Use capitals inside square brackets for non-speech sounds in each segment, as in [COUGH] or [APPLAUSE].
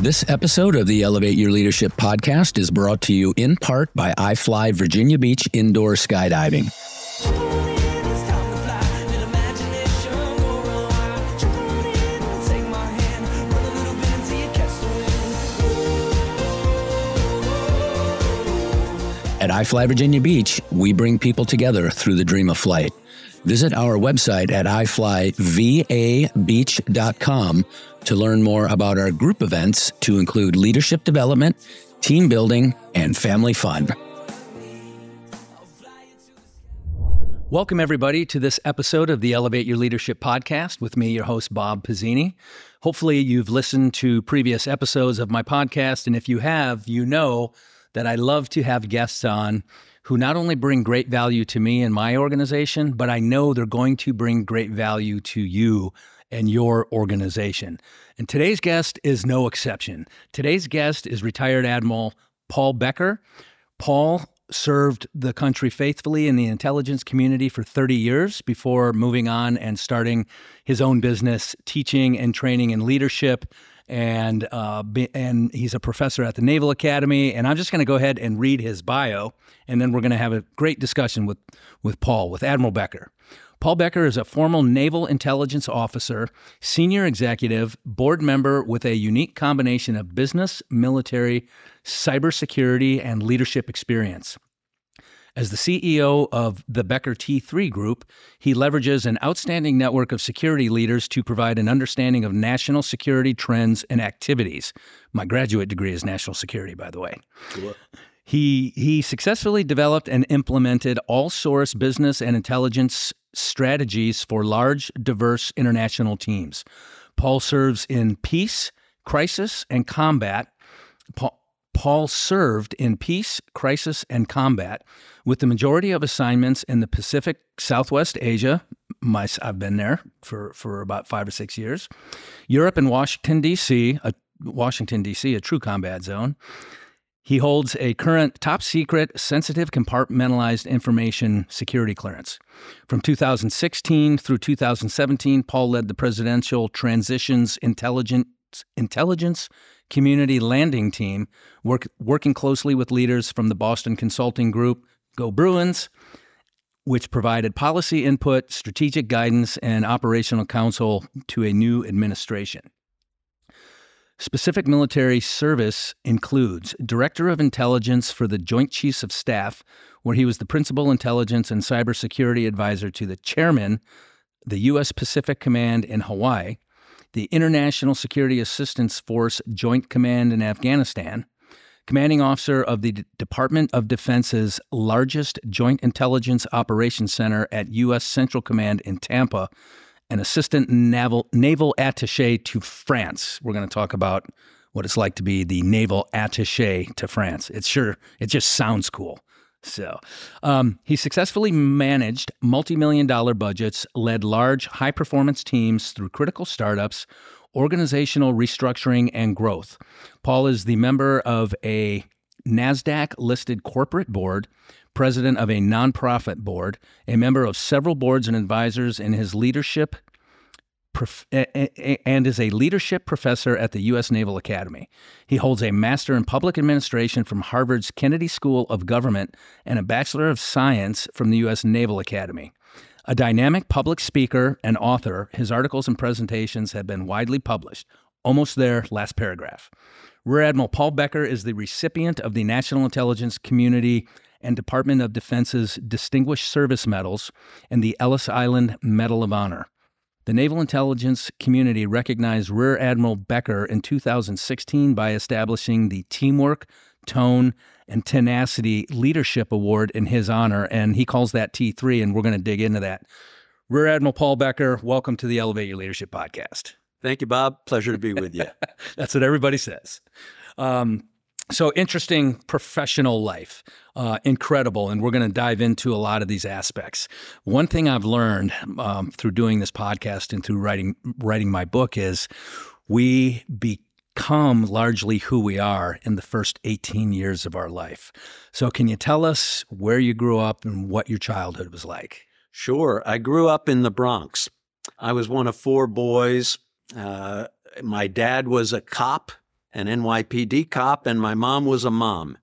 This episode of the Elevate Your Leadership podcast is brought to you in part by iFly Virginia Beach Indoor Skydiving. At iFly Virginia Beach, we bring people together through the dream of flight. Visit our website at iflyvabeach.com to learn more about our group events to include leadership development, team building, and family fun. Welcome, everybody, to this episode of the Elevate Your Leadership podcast with me, your host, Bob Pizzini. Hopefully, you've listened to previous episodes of my podcast, and if you have, you know that I love to have guests on who not only bring great value to me and my organization, but I know they're going to bring great value to you and your organization. And today's guest is no exception. Today's guest is retired Admiral Paul Becker. Paul served the country faithfully in the intelligence community for 30 years before moving on and starting his own business, teaching and training in leadership and uh, and he's a professor at the Naval Academy. And I'm just going to go ahead and read his bio, and then we're going to have a great discussion with with Paul, with Admiral Becker. Paul Becker is a former naval intelligence officer, senior executive, board member with a unique combination of business, military, cybersecurity, and leadership experience. As the CEO of the Becker T3 Group, he leverages an outstanding network of security leaders to provide an understanding of national security trends and activities. My graduate degree is national security, by the way. He, he successfully developed and implemented all source business and intelligence strategies for large, diverse international teams. Paul serves in peace, crisis, and combat. Paul, Paul served in peace, crisis, and combat, with the majority of assignments in the Pacific, Southwest Asia. My, I've been there for, for about five or six years. Europe and Washington, D.C., a, Washington, D.C., a true combat zone. He holds a current top secret, sensitive, compartmentalized information security clearance. From 2016 through 2017, Paul led the Presidential Transitions Intelligence, Intelligence community landing team, work, working closely with leaders from the Boston Consulting Group, Go Bruins, which provided policy input, strategic guidance, and operational counsel to a new administration. Specific military service includes Director of Intelligence for the Joint Chiefs of Staff, where he was the Principal Intelligence and Cybersecurity Advisor to the Chairman, the U.S. Pacific Command in Hawaii, the International Security Assistance Force Joint Command in Afghanistan, commanding officer of the D- Department of Defense's largest Joint Intelligence Operations Center at U.S. Central Command in Tampa, and assistant naval, naval attache to France. We're going to talk about what it's like to be the naval attache to France. It sure, it just sounds cool. So um, he successfully managed multi million dollar budgets, led large, high performance teams through critical startups, organizational restructuring, and growth. Paul is the member of a NASDAQ listed corporate board, president of a nonprofit board, a member of several boards and advisors in his leadership prof- and is a leadership professor at the U.S. Naval Academy. He holds a Master in Public Administration from Harvard's Kennedy School of Government and a Bachelor of Science from the U.S. Naval Academy. A dynamic public speaker and author, his articles and presentations have been widely published. Almost there, last paragraph. Rear Admiral Paul Becker is the recipient of the National Intelligence Community and Department of Defense's Distinguished Service Medals and the Ellis Island Medal of Honor. The naval intelligence community recognized Rear Admiral Becker in 2016 by establishing the Teamwork, Tone, and Tenacity Leadership Award in his honor, and he calls that T3, and we're going to dig into that. Rear Admiral Paul Becker, welcome to the Elevate Your Leadership podcast. Thank you, Bob. Pleasure to be with you. [LAUGHS] That's what everybody says. Um, so interesting professional life, uh, incredible, and we're going to dive into a lot of these aspects. One thing I've learned um, through doing this podcast and through writing writing my book is we become largely who we are in the first 18 years of our life. So, can you tell us where you grew up and what your childhood was like? Sure. I grew up in the Bronx. I was one of four boys. Uh, my dad was a cop an NYPD cop, and my mom was a mom.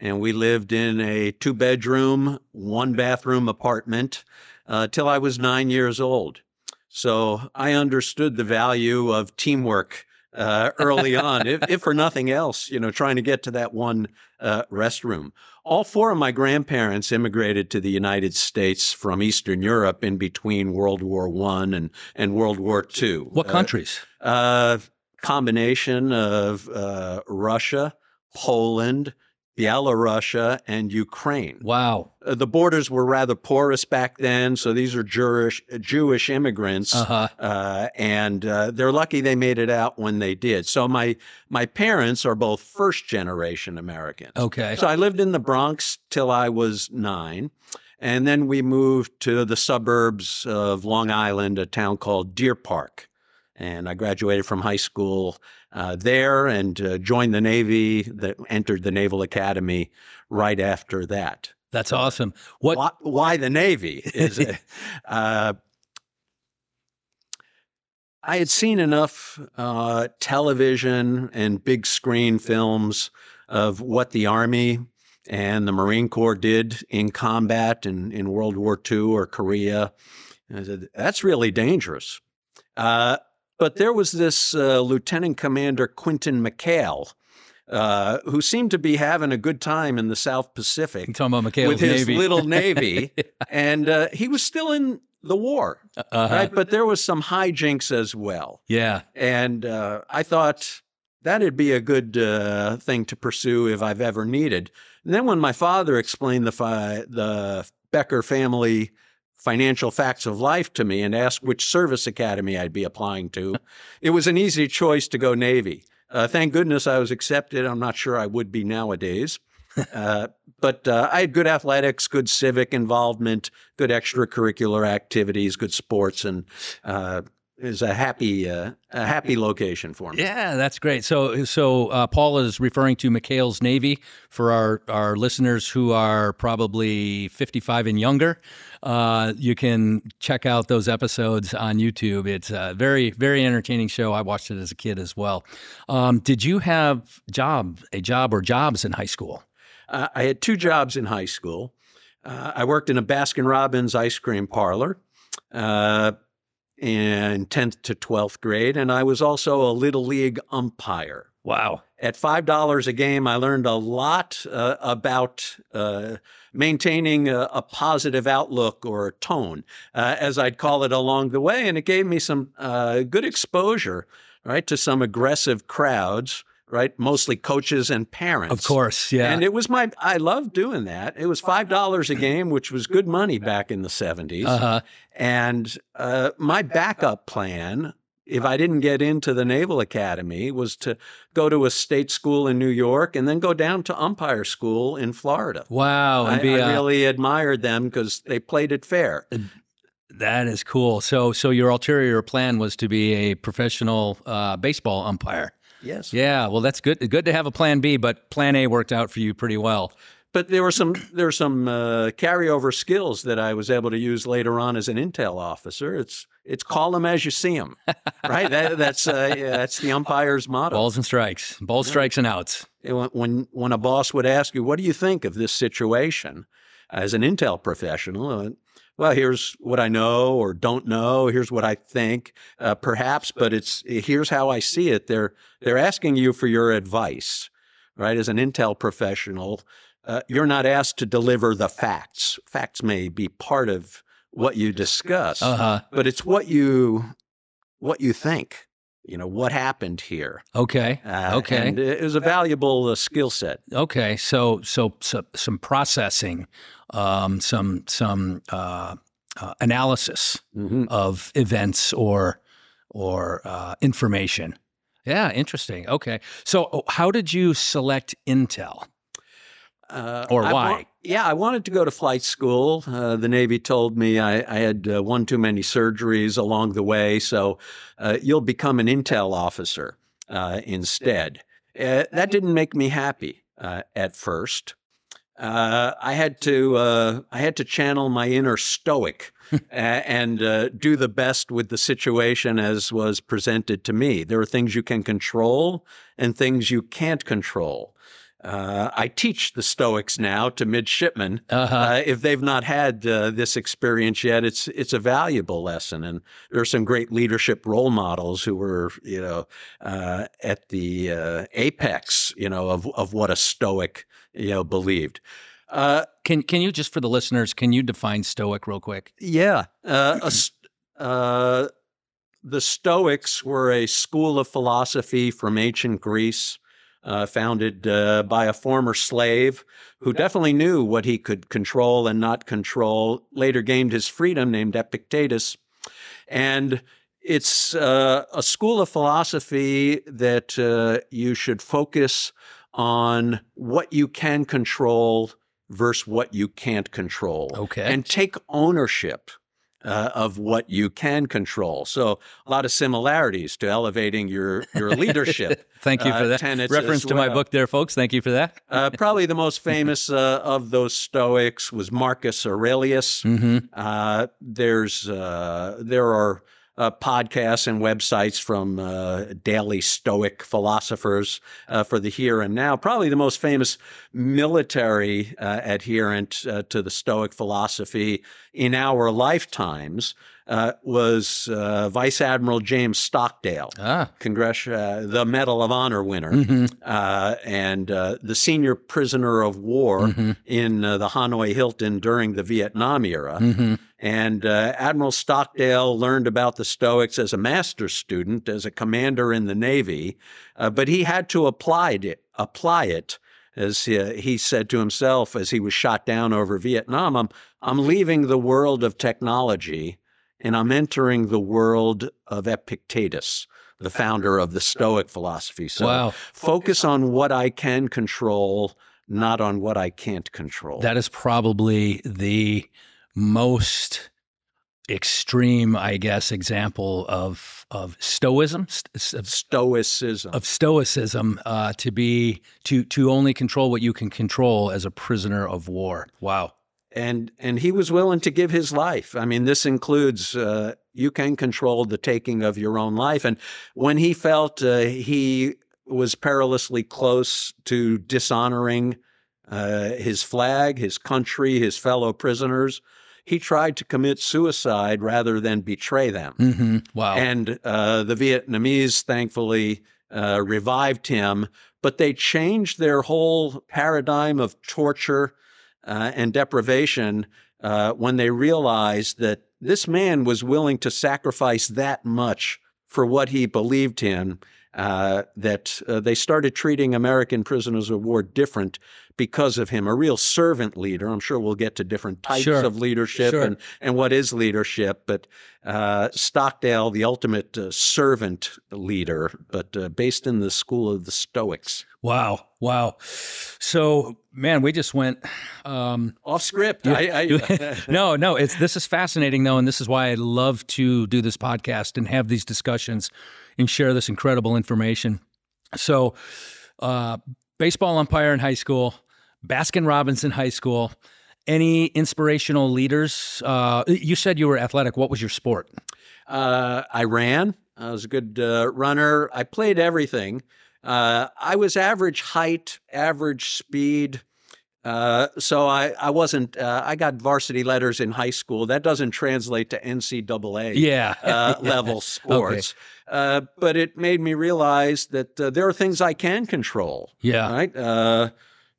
And we lived in a two bedroom, one bathroom apartment uh, till I was nine years old. So I understood the value of teamwork uh, early [LAUGHS] on, if, if, for nothing else, you know, trying to get to that one uh, restroom. All four of my grandparents immigrated to the United States from Eastern Europe in between World War One and, and World War Two. What uh, countries? Uh, combination of uh, Russia, Poland, Belarusia, and Ukraine. Wow. Uh, the borders were rather porous back then, so these are Jewish, Jewish immigrants, uh-huh. uh, and uh, they're lucky they made it out when they did. So my my parents are both first generation Americans. Okay. So I lived in the Bronx till I was nine. And then we moved to the suburbs of Long Island, a town called Deer Park. And I graduated from high school uh, there and uh, joined the Navy, that entered the Naval Academy right after that. That's awesome. What? Why, why the Navy? Is [LAUGHS] uh, I had seen enough uh, television and big screen films of what the Army and the Marine Corps did in combat in, in World War II or Korea. I said, that's really dangerous. Uh, but there was this uh, Lieutenant Commander Quinton McHale. Uh, who seemed to be having a good time in the South Pacific. You're talking about McHale's with his Navy. little [LAUGHS] navy, and uh, he was still in the war, uh-huh. right? But there was some hijinks as well. Yeah, and uh, I thought that'd be a good uh, thing to pursue if I've ever needed. And then when my father explained the fi- the Becker family financial facts of life to me and asked which service academy I'd be applying to, [LAUGHS] it was an easy choice to go Navy. Uh, thank goodness I was accepted. I'm not sure I would be nowadays. [LAUGHS] Uh, but uh, I had good athletics, good civic involvement, good extracurricular activities, good sports, and uh, is a happy uh, a happy location for me. Yeah, that's great. So so uh, Paul is referring to McHale's Navy for our our listeners who are probably 55 and younger. Uh, you can check out those episodes on YouTube. It's a very very entertaining show. I watched it as a kid as well. Um, did you have job a job or jobs in high school? Uh, I had two jobs in high school. Uh, I worked in a Baskin Robbins ice cream parlor. In 10th to 12th grade, and I was also a Little League umpire. Wow. At $5 a game, I learned a lot uh, about uh, maintaining a, a, positive outlook or tone, uh, as I'd call it along the way. And it gave me some uh, good exposure, right, to some aggressive crowds right? Mostly coaches and parents. Of course, yeah. And it was my, I loved doing that. It was $5 a game, which was good money back in the 70s. Uh-huh. And uh, my backup plan, if I didn't get into the Naval Academy, was to go to a state school in New York and then go down to umpire school in Florida. Wow. I, be, uh, I really admired them because they played it fair. That is cool. So, so your ulterior plan was to be a professional uh, baseball umpire. Yes. Yeah. Well, that's good. Good to have a plan B, but plan A worked out for you pretty well. But there were some there were some uh, carryover skills that I was able to use later on as an intel officer. It's it's call them as you see them, [LAUGHS] right? That, that's uh, yeah, that's the umpire's motto. Balls and strikes, balls, yeah. strikes, and outs. When when a boss would ask you, "What do you think of this situation?" As an intel professional, uh, well, here's what I know or don't know. Here's what I think, uh, perhaps, but it's here's how I see it. They're they're asking you for your advice, right? As an intel professional, uh, you're not asked to deliver the facts. Facts may be part of what you discuss, uh-huh. but it's what you what you think. You know what happened here. Okay. Uh, okay. And it was a valuable uh, skill set. Okay. So, so so some processing um, some some uh, uh, analysis mm-hmm. of events or or uh, information. Yeah, interesting. Okay, so oh, how did you select Intel? Uh, or why? I yeah, I wanted to go to flight school. Uh, the Navy told me I, I had uh, one too many surgeries along the way, so you'll become an intel officer instead. that didn't make me happy at first. uh, I had to uh, I had to channel my inner stoic [LAUGHS] and uh, do the best with the situation as was presented to me. There are things you can control and things you can't control. Uh, I teach the Stoics now to midshipmen. Uh-huh. Uh, if they've not had uh, this experience yet, it's it's a valuable lesson. And there are some great leadership role models who were, you know, uh, at the uh, apex, you know, of of what a Stoic, you know, believed. Uh, Can can you just for the listeners, can you define stoic real quick? yeah, uh, a uh, the Stoics were a school of philosophy from ancient Greece, uh, founded uh, by a former slave who definitely knew what he could control and not control. Later gained his freedom, named Epictetus, and it's uh, a school of philosophy that uh, you should focus on what you can control versus what you can't control Okay. and take ownership uh, of what you can control. So a lot of similarities to elevating your your leadership. [LAUGHS] Thank you for uh, that. tenets Reference to my book there, folks. Thank you for that. Uh, probably the most famous uh, of those Stoics was Marcus Aurelius. hmm Uh, there's uh, there are uh, podcasts and websites from uh, daily Stoic philosophers uh, for the here and now. Probably the most famous military uh, adherent uh, to the Stoic philosophy in our lifetimes uh, was uh, Vice Admiral James Stockdale. Ah. Congress, uh, the Medal of Honor winner, hmm uh, and uh, the senior prisoner of war hmm in uh, the Hanoi Hilton during the Vietnam era. hmm And uh, Admiral Stockdale learned about the Stoics as a master's student, as a commander in the Navy, uh, but he had to apply it. Apply it, as he, he said to himself as he was shot down over Vietnam. I'm, I'm leaving the world of technology, and I'm entering the world of Epictetus, the founder of the Stoic philosophy. So wow. focus on what I can control, not on what I can't control. That is probably the most extreme, I guess, example of of stoicism, of, Stoicism. of stoicism, uh, to be to to only control what you can control as a prisoner of war. Wow. And and he was willing to give his life. I mean, this includes uh, you can control the taking of your own life. And when he felt uh, he was perilously close to dishonoring uh, his flag, his country, his fellow prisoners, he tried to commit suicide rather than betray them. hmm Wow. And uh, the Vietnamese, thankfully, uh, revived him, but they changed their whole paradigm of torture uh, and deprivation uh, when they realized that this man was willing to sacrifice that much for what he believed in. Uh, that uh, they started treating American prisoners of war different because of him, a real servant leader. I'm sure we'll get to different types Sure. of leadership Sure. and, and what is leadership, but uh, Stockdale, the ultimate uh, servant leader, but uh, based in the school of the Stoics. wow. Wow. So, man, we just went. Um, Off script. I, I, [LAUGHS] no, no, it's this is fascinating though, and this is why I love to do this podcast and have these discussions and share this incredible information. So, uh, baseball umpire in high school, Baskin Robbins in high school. Any inspirational leaders? Uh, you said you were athletic. What was your sport? Uh, I ran. I was a good uh, runner. I played everything. Uh, I was average height, average speed. Uh, so I, I wasn't, uh, I got varsity letters in high school. That doesn't translate to NCAA [LAUGHS] Yeah, uh, [LAUGHS] level sports. Uh, but it made me realize that uh, there are things I can control. yeah, right? Uh,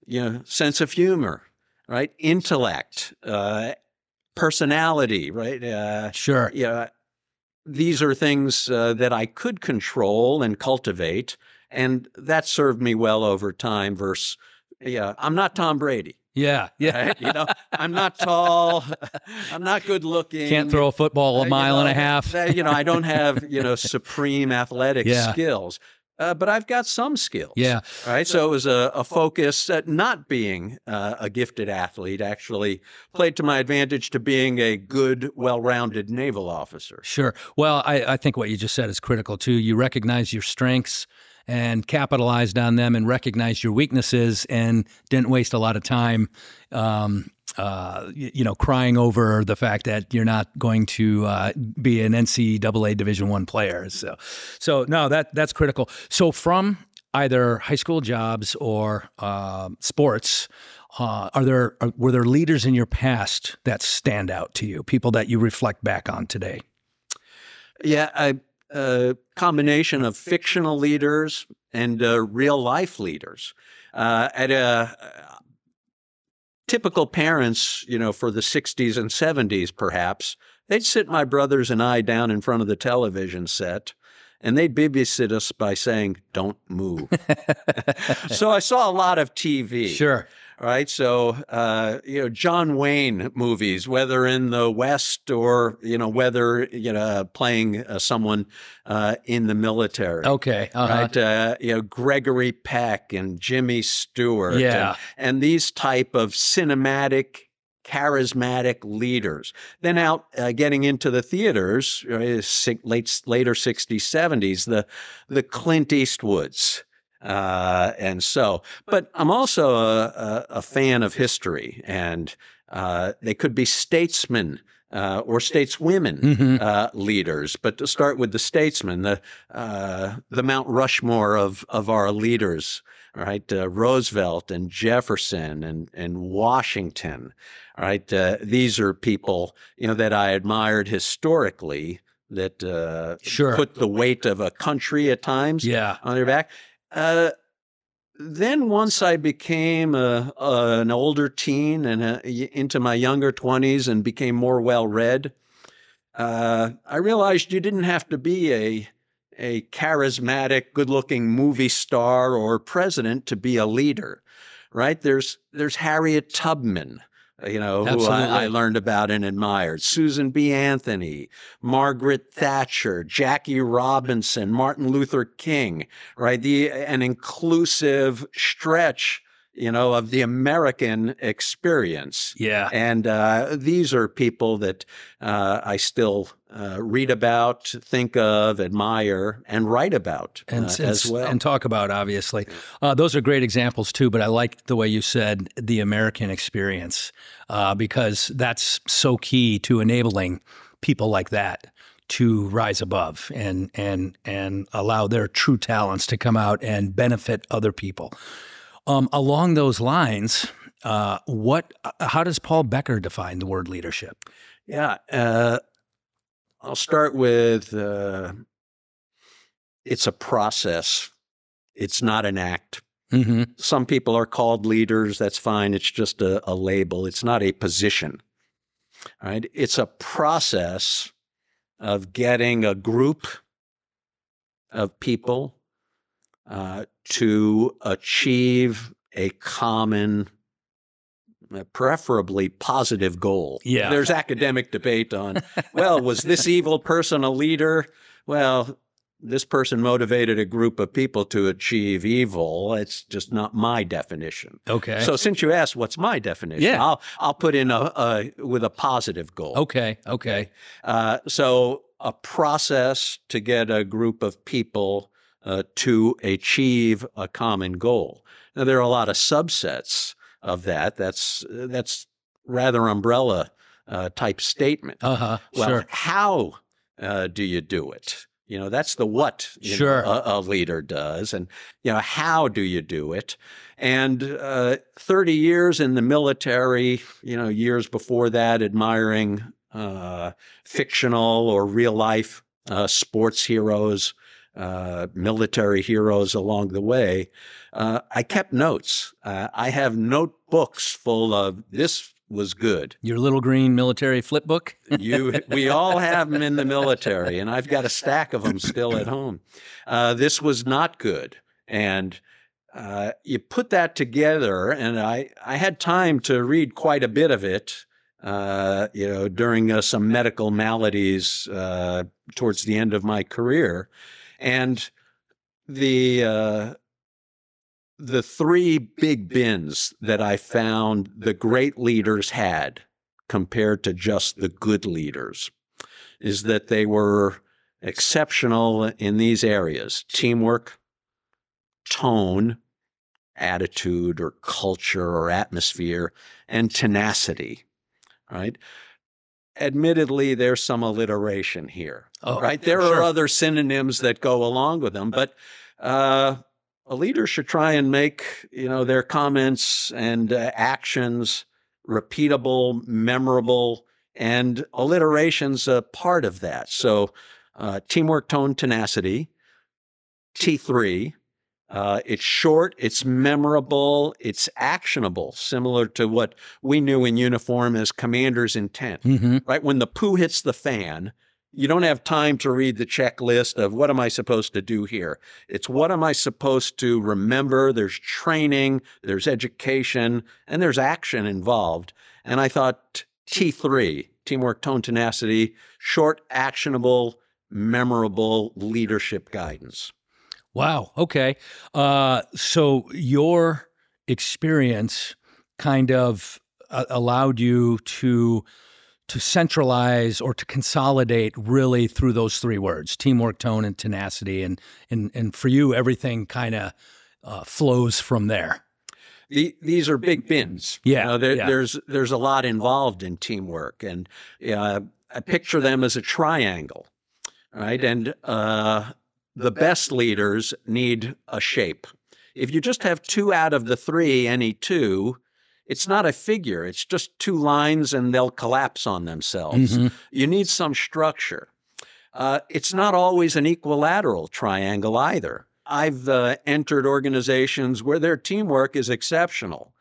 you know, sense of humor, right? Intellect, uh, personality, right? Uh, sure. yeah, these are things uh, that I could control and cultivate, and that served me well over time. Versus, yeah, I'm not Tom Brady. Yeah, yeah. Right? You know, I'm not tall. [LAUGHS] I'm not good looking. Can't throw a football Uh, a you mile and a half. uh, you know, I don't have you know supreme athletic Yeah. skills, uh, but I've got some skills. Yeah. Right. So it was a, a focus at not being uh, a gifted athlete. Actually, played to my advantage to being a good, well-rounded naval officer. Sure. Well, I, I think what you just said is critical too. You recognize your strengths and capitalized on them and recognized your weaknesses and didn't waste a lot of time um, uh, you know, crying over the fact that you're not going to uh, be an NCAA Division One player. So, so no, that that's critical. So from either high school jobs or uh, sports, uh, are there are, were there leaders in your past that stand out to you? People that you reflect back on today? Yeah, a, a combination of fictional leaders and uh, real life leaders. Uh, at a typical parents, you know, for the 60s and 70s, perhaps, they'd sit my brothers and I down in front of the television set and they'd babysit us by saying, don't move. [LAUGHS] so I saw a lot of TV. Sure right? So, uh, you know, John Wayne movies, whether in the West or, you know, whether, you know, playing uh, someone uh, in the military. Okay. Uh-huh. Right. Uh, you know, Gregory Peck and Jimmy Stewart. Yeah. And, and these type of cinematic charismatic leaders. Then out uh, getting into the theaters, uh, late later 60s, 70s, the the Clint Eastwoods, uh, and so, but I'm also a, a, a fan of history, and uh, they could be statesmen uh, or stateswomen mm-hmm. uh, leaders. But to start with the statesmen, the uh, the Mount Rushmore of of our leaders, right? Uh, Roosevelt and Jefferson and and Washington, right? Uh, these are people you know that I admired historically that sure. put the weight of a country at times yeah. on their back. Uh, then once I became a, a, an older teen and a, into my younger 20s and became more well read, uh, I realized you didn't have to be a a charismatic, good-looking movie star or president to be a leader, right? There's there's Harriet Tubman, you know, who I, I, learned about and admired. Susan B. Anthony, Margaret Thatcher, Jackie Robinson, Martin Luther King, right? The an inclusive stretch you know, of the American experience. Yeah. And uh, these are people that uh, I still uh, read about, think of, admire, and write about and, uh, as well. And talk about, obviously. Uh, those are great examples, too, but I like the way you said the American experience uh, because that's so key to enabling people like that to rise above and and and allow their true talents to come out and benefit other people. Um, along those lines, uh, what? Uh, how does Paul Becker define the word leadership? Yeah, uh, I'll start with uh, it's a process. It's not an act. Mm-hmm. Some people are called leaders. That's fine. It's just a, a label. It's not a position. Right? It's a process of getting a group of people uh, to achieve a common, uh, preferably positive goal. Yeah. There's academic debate on, well, was this evil person a leader? Well, this person motivated a group of people to achieve evil. It's just not my definition. Okay. So since you asked, what's my definition? Yeah. I'll I'll put in a, a with a positive goal. Okay. Okay. Uh, so a process to get a group of people uh, to achieve a common goal. Now, there are a lot of subsets of that. That's that's rather umbrella uh, type statement. Uh-huh. Well, sure. how uh, do you do it? You know, that's the what sure. know, a, a, leader does, and you know, how do you do it? And uh, thirty years in the military, you know, years before that, admiring uh, fictional or real life uh, sports heroes uh, military heroes along the way, uh, I kept notes. Uh, I have notebooks full of this was good. Your little green military flip book. [LAUGHS] you, we all have them in the military, and I've got a stack of them still at home. Uh, this was not good, and uh, you put that together, and I I had time to read quite a bit of it. Uh, you know, during uh, some medical maladies uh, towards the end of my career, and the uh, the three big bins that I found the great leaders had compared to just the good leaders is that they were exceptional in these areas teamwork, tone, attitude, or culture or atmosphere, and tenacity. Right? Admittedly, there's some alliteration here. Oh, right? There sure. are other synonyms that go along with them, but uh, a leader should try and make you know their comments and uh, actions repeatable, memorable, and alliteration's a part of that. So, uh, teamwork, tone, tenacity. T3. Uh, it's short, it's memorable, it's actionable, similar to what we knew in uniform as commander's intent. hmm Right when the poo hits the fan, you don't have time to read the checklist of what am I supposed to do here. It's what am I supposed to remember. There's training, there's education, and there's action involved. And I thought T3, teamwork, tone, tenacity, short, actionable, memorable leadership guidance. Wow. Okay. Uh, so your experience kind of uh, allowed you to to centralize or to consolidate really through those three words: teamwork, tone, and tenacity. And and and for you, everything kind of uh, flows from there. The, these are big bins. Yeah, You know, there, yeah. There's there's a lot involved in teamwork, and uh, I picture them as a triangle, right? And uh, the best leaders need a shape. If you just have two out of the three, any two, it's not a figure. It's just two lines, and they'll collapse on themselves. Mhm. You need some structure. Uh, it's not always an equilateral triangle either. I've uh, entered organizations where their teamwork is exceptional,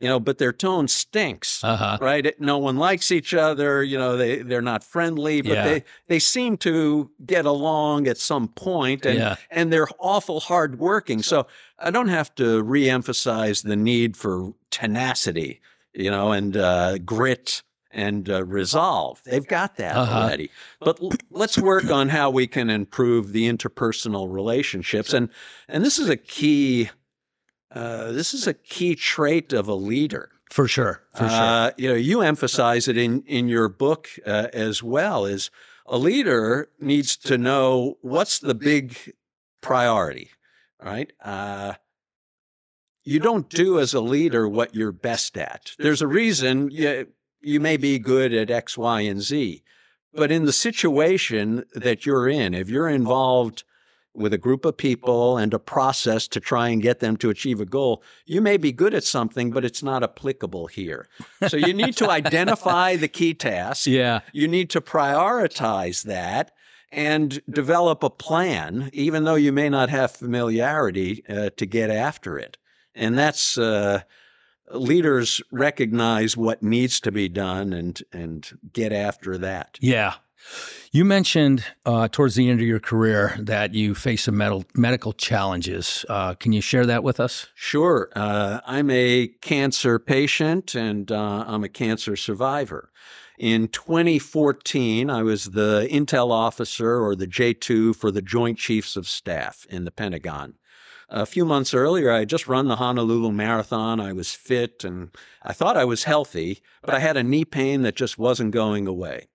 you know, but their tone stinks. Uh-huh. Right? No one likes each other. You know, they, they're not friendly, but Yeah. they, they seem to get along at some point and, Yeah. and they're awful hardworking. So I don't have to reemphasize the need for tenacity, you know, and uh, grit and uh, resolve. They've got that Uh-huh. already. But l- let's work on how we can improve the interpersonal relationships. And and this is a key. Uh, this is a key trait of a leader. For sure. For sure. Uh, you know, you emphasize it in in your book uh, as well. Is a leader needs to know what's the big priority, right? You don't do as a leader what you're best at. There's a reason you, you may be good at X, Y, and Z, but in the situation that you're in, if you're involved with a group of people and a process to try and get them to achieve a goal, you may be good at something, but it's not applicable here. So you need to identify the key task. [LAUGHS] yeah. You need to prioritize that and develop a plan, even though you may not have familiarity uh, to get after it. And that's uh, leaders recognize what needs to be done and and get after that. Yeah. You mentioned uh, towards the end of your career that you face some medical medical challenges. Uh, can you share that with us? Sure. Uh, I'm a cancer patient and uh, I'm a cancer survivor. In 2014, I was the intel officer or the J2 for the Joint Chiefs of Staff in the Pentagon. A few months earlier, I had just run the Honolulu Marathon. I was fit and I thought I was healthy, but I had a knee pain that just wasn't going away.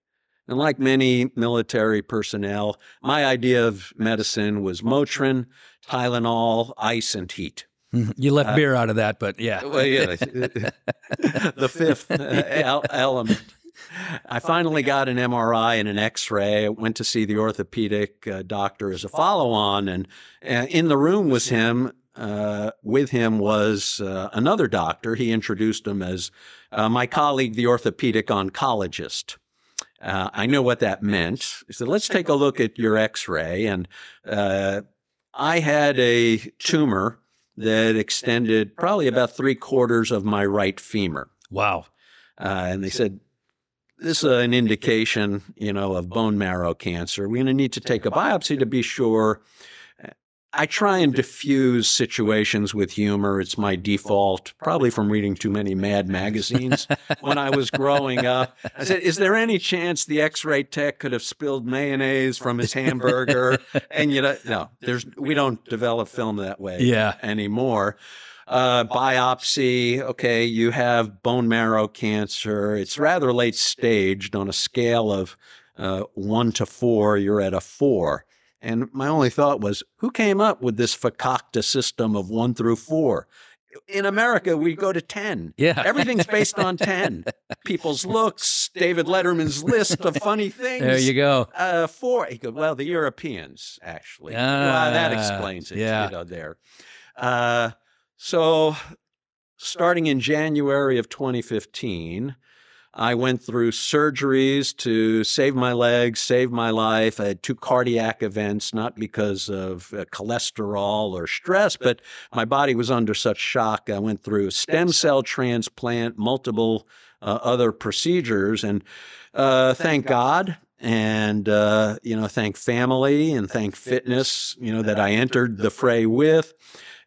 And like many military personnel, my idea of medicine was Motrin, Tylenol, ice, and heat. [LAUGHS] You left beer out of that, but yeah. Well, yeah, the [LAUGHS] fifth uh, [LAUGHS] element. I finally got an MRI and an X-ray. I went to see the orthopedic uh, doctor as a follow-on, and uh, in the room was him. Uh, with him was uh, another doctor. He introduced him as uh, my colleague, the orthopedic oncologist. Uh, I know what that meant. He said, "Let's take a look at your X-ray." And uh, I had a tumor that extended probably about three quarters of my right femur. Wow. Uh, and they said, this is an indication, you know, of bone marrow cancer. We're going to need to take a biopsy to be sure. I try and diffuse situations with humor. It's my default, probably from reading too many Mad magazines when I was growing up. I said, "Is there any chance the X-ray tech could have spilled mayonnaise from his hamburger?" And you know, no, there's we don't develop film that way Yeah. anymore. Uh, biopsy, okay, you have bone marrow cancer. It's rather late staged on a scale of uh, one to four. You're at a four. And my only thought was, who came up with this fakakta system of one through four? In America, we go to 10. Yeah. Everything's [LAUGHS] based on 10. People's looks, David Letterman's list of funny [LAUGHS] things. There you go. Uh, four. He goes, well, the Europeans, actually. well, that Ah, explains it, yeah. you know, there. Uh, so starting in January of 2015, I went through surgeries to save my legs, save my life. I had two cardiac events, not because of uh, cholesterol or stress, but my body was under such shock. I went through a stem cell transplant, multiple uh, other procedures, and uh, thank God. And, uh, you know, thank family and thank fitness, you know, that I entered the fray with.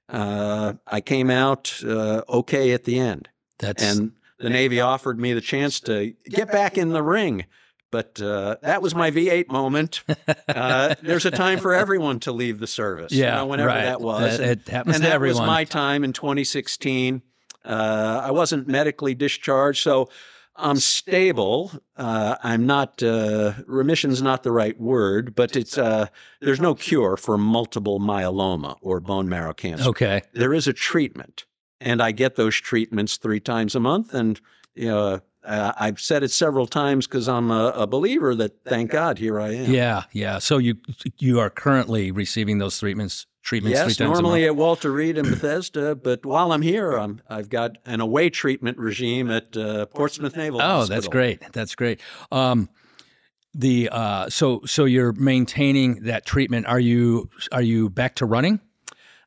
Uh, I came out uh, okay at the end. That's And the Navy offered me the chance to get back in the ring. But uh, that was my V8 moment. [LAUGHS] Uh, there's a time for everyone to leave the service. you yeah, know, whenever right. that was. That- it happens and to that everyone. was my time in 2016. Uh, I wasn't medically discharged, so I'm stable. Uh, I'm not uh, remission's not the right word, but it's uh, there's no cure for multiple myeloma or bone marrow cancer. okay. There is a treatment, and I get those treatments three times a month. And you know, uh, I've said it several times because I'm a, a believer that thank God here I am. Yeah, yeah. So you you are currently receiving those treatments treatments Yes, three times normally a at Walter Reed in Bethesda, but while I'm here, I'm, I've got an away treatment regime at uh, Portsmouth Naval. Oh, Hospital. that's great. That's great. Um, the uh, so so you're maintaining that treatment. Are you are you back to running?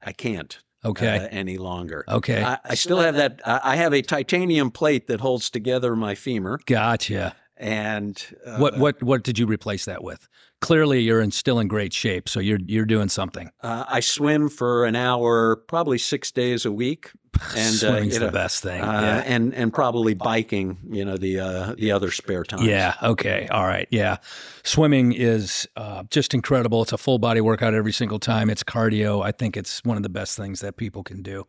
I can't Okay. uh, any longer. okay. I, I still have that. I I have a titanium plate that holds together my femur, gotcha. and uh, What what what did you replace that with? Clearly, you're in still in great shape. So you're you're doing something. uh, I swim for an hour, probably six days a week, and uh, Swimming's you the know, best thing. uh, yeah. and and probably biking. You know, the uh, the other spare time. Yeah. Okay. All right. Yeah. Swimming is uh, just incredible. It's a full body workout every single time. It's cardio. I think it's one of the best things that people can do.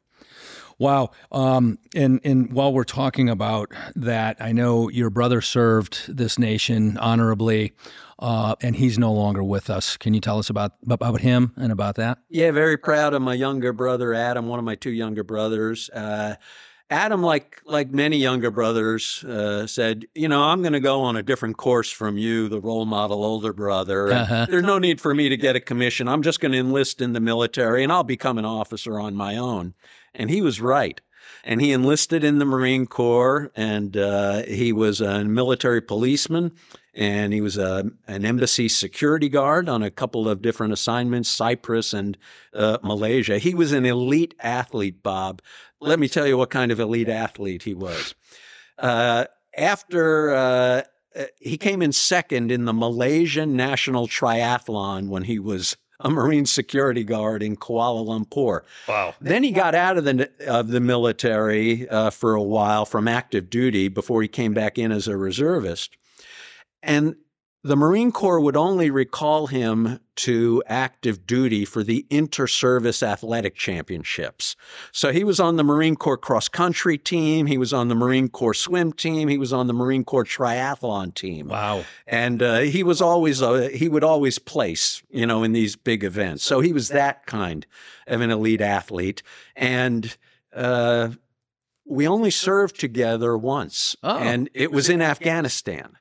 Wow. Um, and and while we're talking about that, I know your brother served this nation honorably, uh, and he's no longer with us. Can you tell us about about him and about that? Yeah, very proud of my younger brother Adam, one of my two younger brothers. Uh, Adam, like like many younger brothers, uh, said, "You know, I'm going to go on a different course from you, the role model older brother. Uh-huh. There's no need for me to get a commission. I'm just going to enlist in the military, and I'll become an officer on my own." And he was right. And he enlisted in the Marine Corps, and uh, he was a military policeman, and he was a, an embassy security guard on a couple of different assignments, Cyprus and uh, Malaysia. He was an elite athlete, Bob. Let me tell you what kind of elite athlete he was. Uh, after uh, uh, he came in second in the Malaysian National Triathlon when he was a Marine security guard in Kuala Lumpur. Wow. Then he got out of the of the military uh, for a while from active duty before he came back in as a reservist, and the Marine Corps would only recall him to active duty for the inter-service athletic championships. So he was on the Marine Corps cross country team, he was on the Marine Corps swim team, he was on the Marine Corps triathlon team Wow. and uh, he was always uh, he would always place you know in these big events so he was that kind of an elite athlete and uh, we only served together once Oh. and it was in afghanistan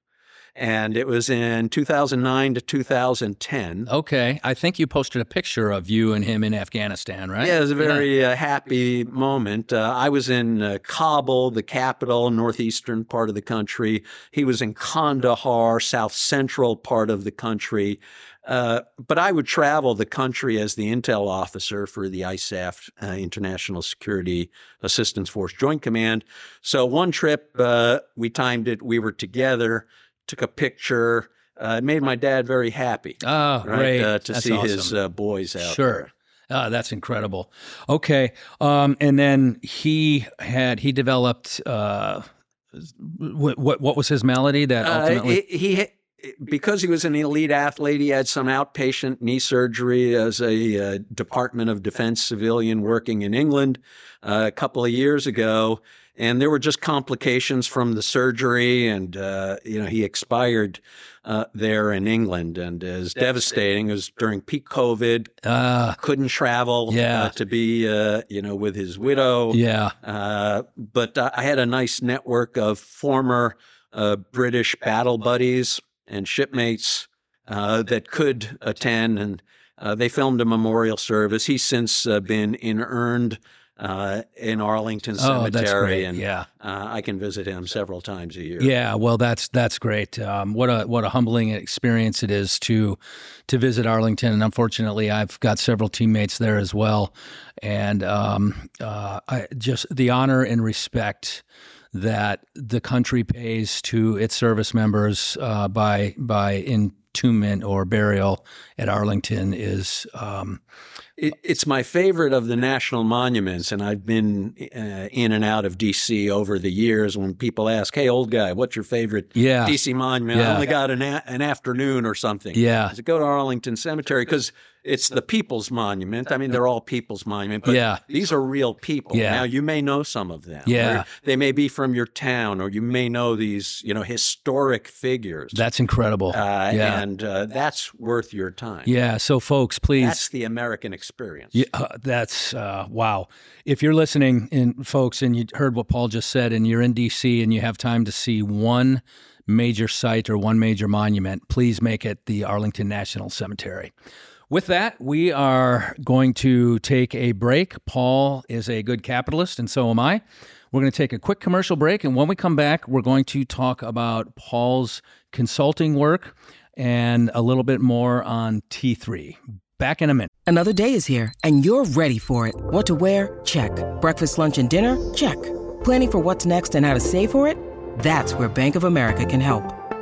and it was in 2009 to 2010 Okay. I think you posted a picture of you and him in Afghanistan, right? Yeah, it was a very uh, happy moment. Uh, I was in uh, Kabul, the capital, northeastern part of the country. He was in Kandahar, south central part of the country. Uh, but I would travel the country as the intel officer for the ISAF, uh, International Security Assistance Force Joint Command. So one trip, uh, we timed it. We were together, took a picture. Uh, it made my dad very happy Oh, right, great. uh, to That's see awesome. his uh, boys out Sure. there. Ah, that's incredible. Okay. Um, and then he had he developed uh, what what what was his malady that Uh, ultimately he, he because he was an elite athlete, he had some outpatient knee surgery as a uh, Department of Defense civilian working in England uh, a couple of years ago. And there were just complications from the surgery, and uh, you know he expired uh, there in England, and it was devastating. It was during peak COVID. Uh, Couldn't travel Yeah. uh, to be uh, you know with his widow. yeah. Uh, but uh, I had a nice network of former uh, British battle buddies and shipmates uh, that could attend, and uh, they filmed a memorial service. He's since uh, been inurned uh, in Arlington Oh, Cemetery, great. and yeah. uh, I can visit him several times a year. Yeah, well, that's that's great. Um, what a what a humbling experience it is to to visit Arlington, and unfortunately, I've got several teammates there as well, and um, uh, I just the honor and respect that the country pays to its service members uh, by by entombment or burial at Arlington is um, It, it's my favorite of the national monuments, and I've been uh, in and out of D.C. over the years. When people ask, "Hey, old guy, what's your favorite yeah D.C. monument?" Yeah. I only got an, a- an afternoon or something. yeah I said, go to Arlington Cemetery because it's the people's monument. I mean, they're all people's monument, but yeah these are real people. Yeah. Now, you may know some of them. Yeah. they may be from your town, or you may know these, you know, historic figures. that's incredible. uh, yeah. And uh, that's worth your time. yeah, so folks, please That's the American experience. Yeah, uh, that's uh, wow. If you're listening, and folks, and you heard what Paul just said, and you're in DC and you have time to see one major site or one major monument, please make it the Arlington National Cemetery. With that, we are going to take a break. Paul is a good capitalist, and so am I. We're going to take a quick commercial break, and when we come back, we're going to talk about Paul's consulting work and a little bit more on T3. Back in a minute. Another day is here, and you're ready for it. What to wear? Check. Breakfast, lunch, and dinner? Check. Planning for what's next and how to save for it? That's where Bank of America can help.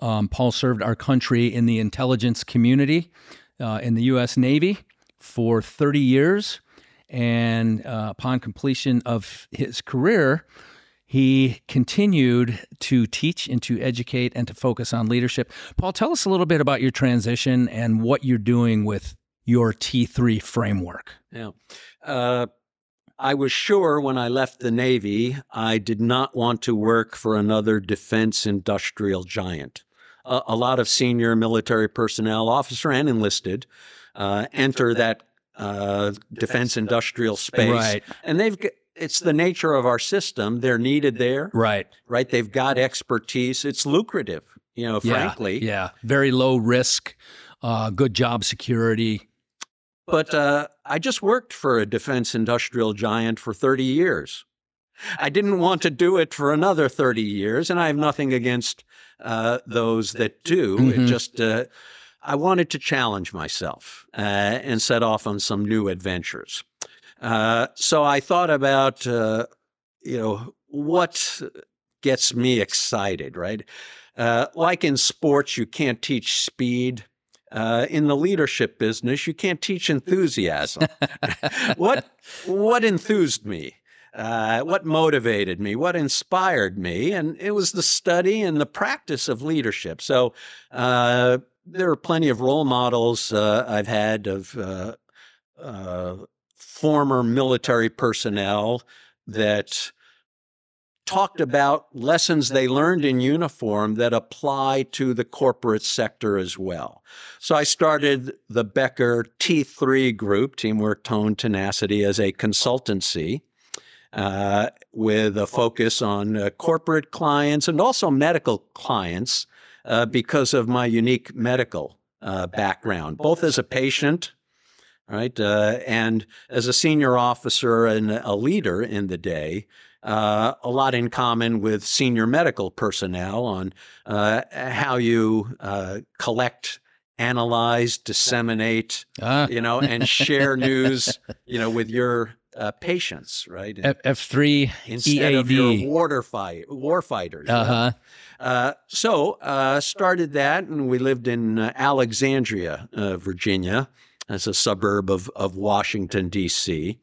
Um, Paul served our country in the intelligence community uh, in the U.S. Navy for 30 years. And uh, upon completion of his career, he continued to teach and to educate and to focus on leadership. Paul, tell us a little bit about your transition and what you're doing with your T3 framework. Yeah. Uh, I was sure when I left the Navy, I did not want to work for another defense industrial giant. A a lot of senior military personnel, officer and enlisted, uh, enter that uh, defense industrial space. Right. And they've it's the nature of our system. They're needed there, Right. right? They've got expertise. It's lucrative, you know, frankly. Yeah, yeah. Very low risk, uh, good job security. But uh, I just worked for a defense industrial giant for 30 years. I didn't want to do it for another 30 years, and I have nothing against uh, those that do. Mhm. It just, uh, I wanted to challenge myself uh, and set off on some new adventures. Uh, so I thought about, uh, you know, what gets me excited, right? Uh, like in sports, you can't teach speed. Uh, in the leadership business, you can't teach enthusiasm. [LAUGHS] what what enthused me? Uh, what motivated me? What inspired me? And it was the study and the practice of leadership. So uh, there are plenty of role models uh, I've had of uh, uh, former military personnel that talked about lessons they learned in uniform that apply to the corporate sector as well. So I started the Becker T3 group, Teamwork, Tone, Tenacity, as a consultancy uh, with a focus on uh, corporate clients and also medical clients uh, because of my unique medical uh, background, both as a patient. Right. Uh, and as a senior officer and a leader in the day, uh, a lot in common with senior medical personnel on uh, how you uh, collect, analyze, disseminate, Ah, you know, and share news, you know, with your uh, patients, right? F three instead of your water fight war fighters. Uh huh. Uh, so uh, started that, and we lived in uh, Alexandria, uh, Virginia, as a suburb of of Washington D.C.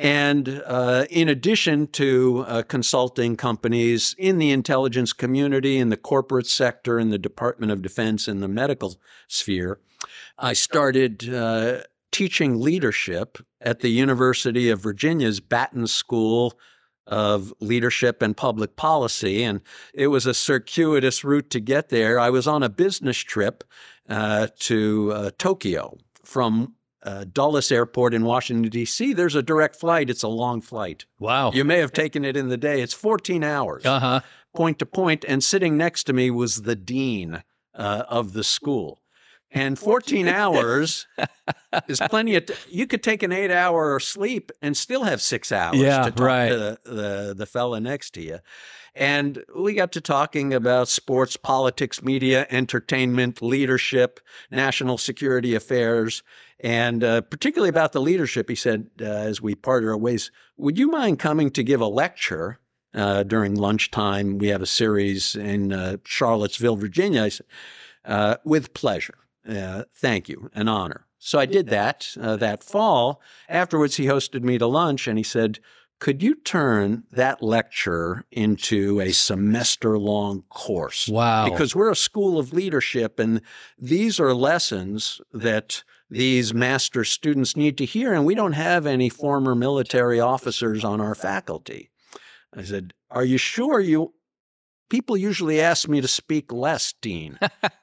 And uh, in addition to uh, consulting companies in the intelligence community, in the corporate sector, in the Department of Defense, in the medical sphere, I started uh, teaching leadership at the University of Virginia's Batten School of Leadership and Public Policy. And it was a circuitous route to get there. I was on a business trip uh, to uh, Tokyo from uh, Dulles Airport in Washington, D.C., there's a direct flight. It's a long flight. Wow. You may have taken it in the day. It's 14 hours, uh-huh. point to point. And sitting next to me was the dean uh, of the school. And [LAUGHS] 14 hours [LAUGHS] is plenty of. T- you could take an eight hour sleep and still have six hours yeah, to talk right. to the, the, the fella next to you. And we got to talking about sports, politics, media, entertainment, leadership, national security affairs, and uh, particularly about the leadership. He said, uh, as we parted our ways, would you mind coming to give a lecture uh, during lunchtime? We have a series in uh, Charlottesville, Virginia. I said, uh, with pleasure. Uh, thank you, an honor. So I did that that fall. Afterwards, he hosted me to lunch and he said, could you turn that lecture into a semester long course? Wow. Because we're a school of leadership, and these are lessons that these master students need to hear, and we don't have any former military officers on our faculty. I said, Are you sure you people usually ask me to speak less, Dean,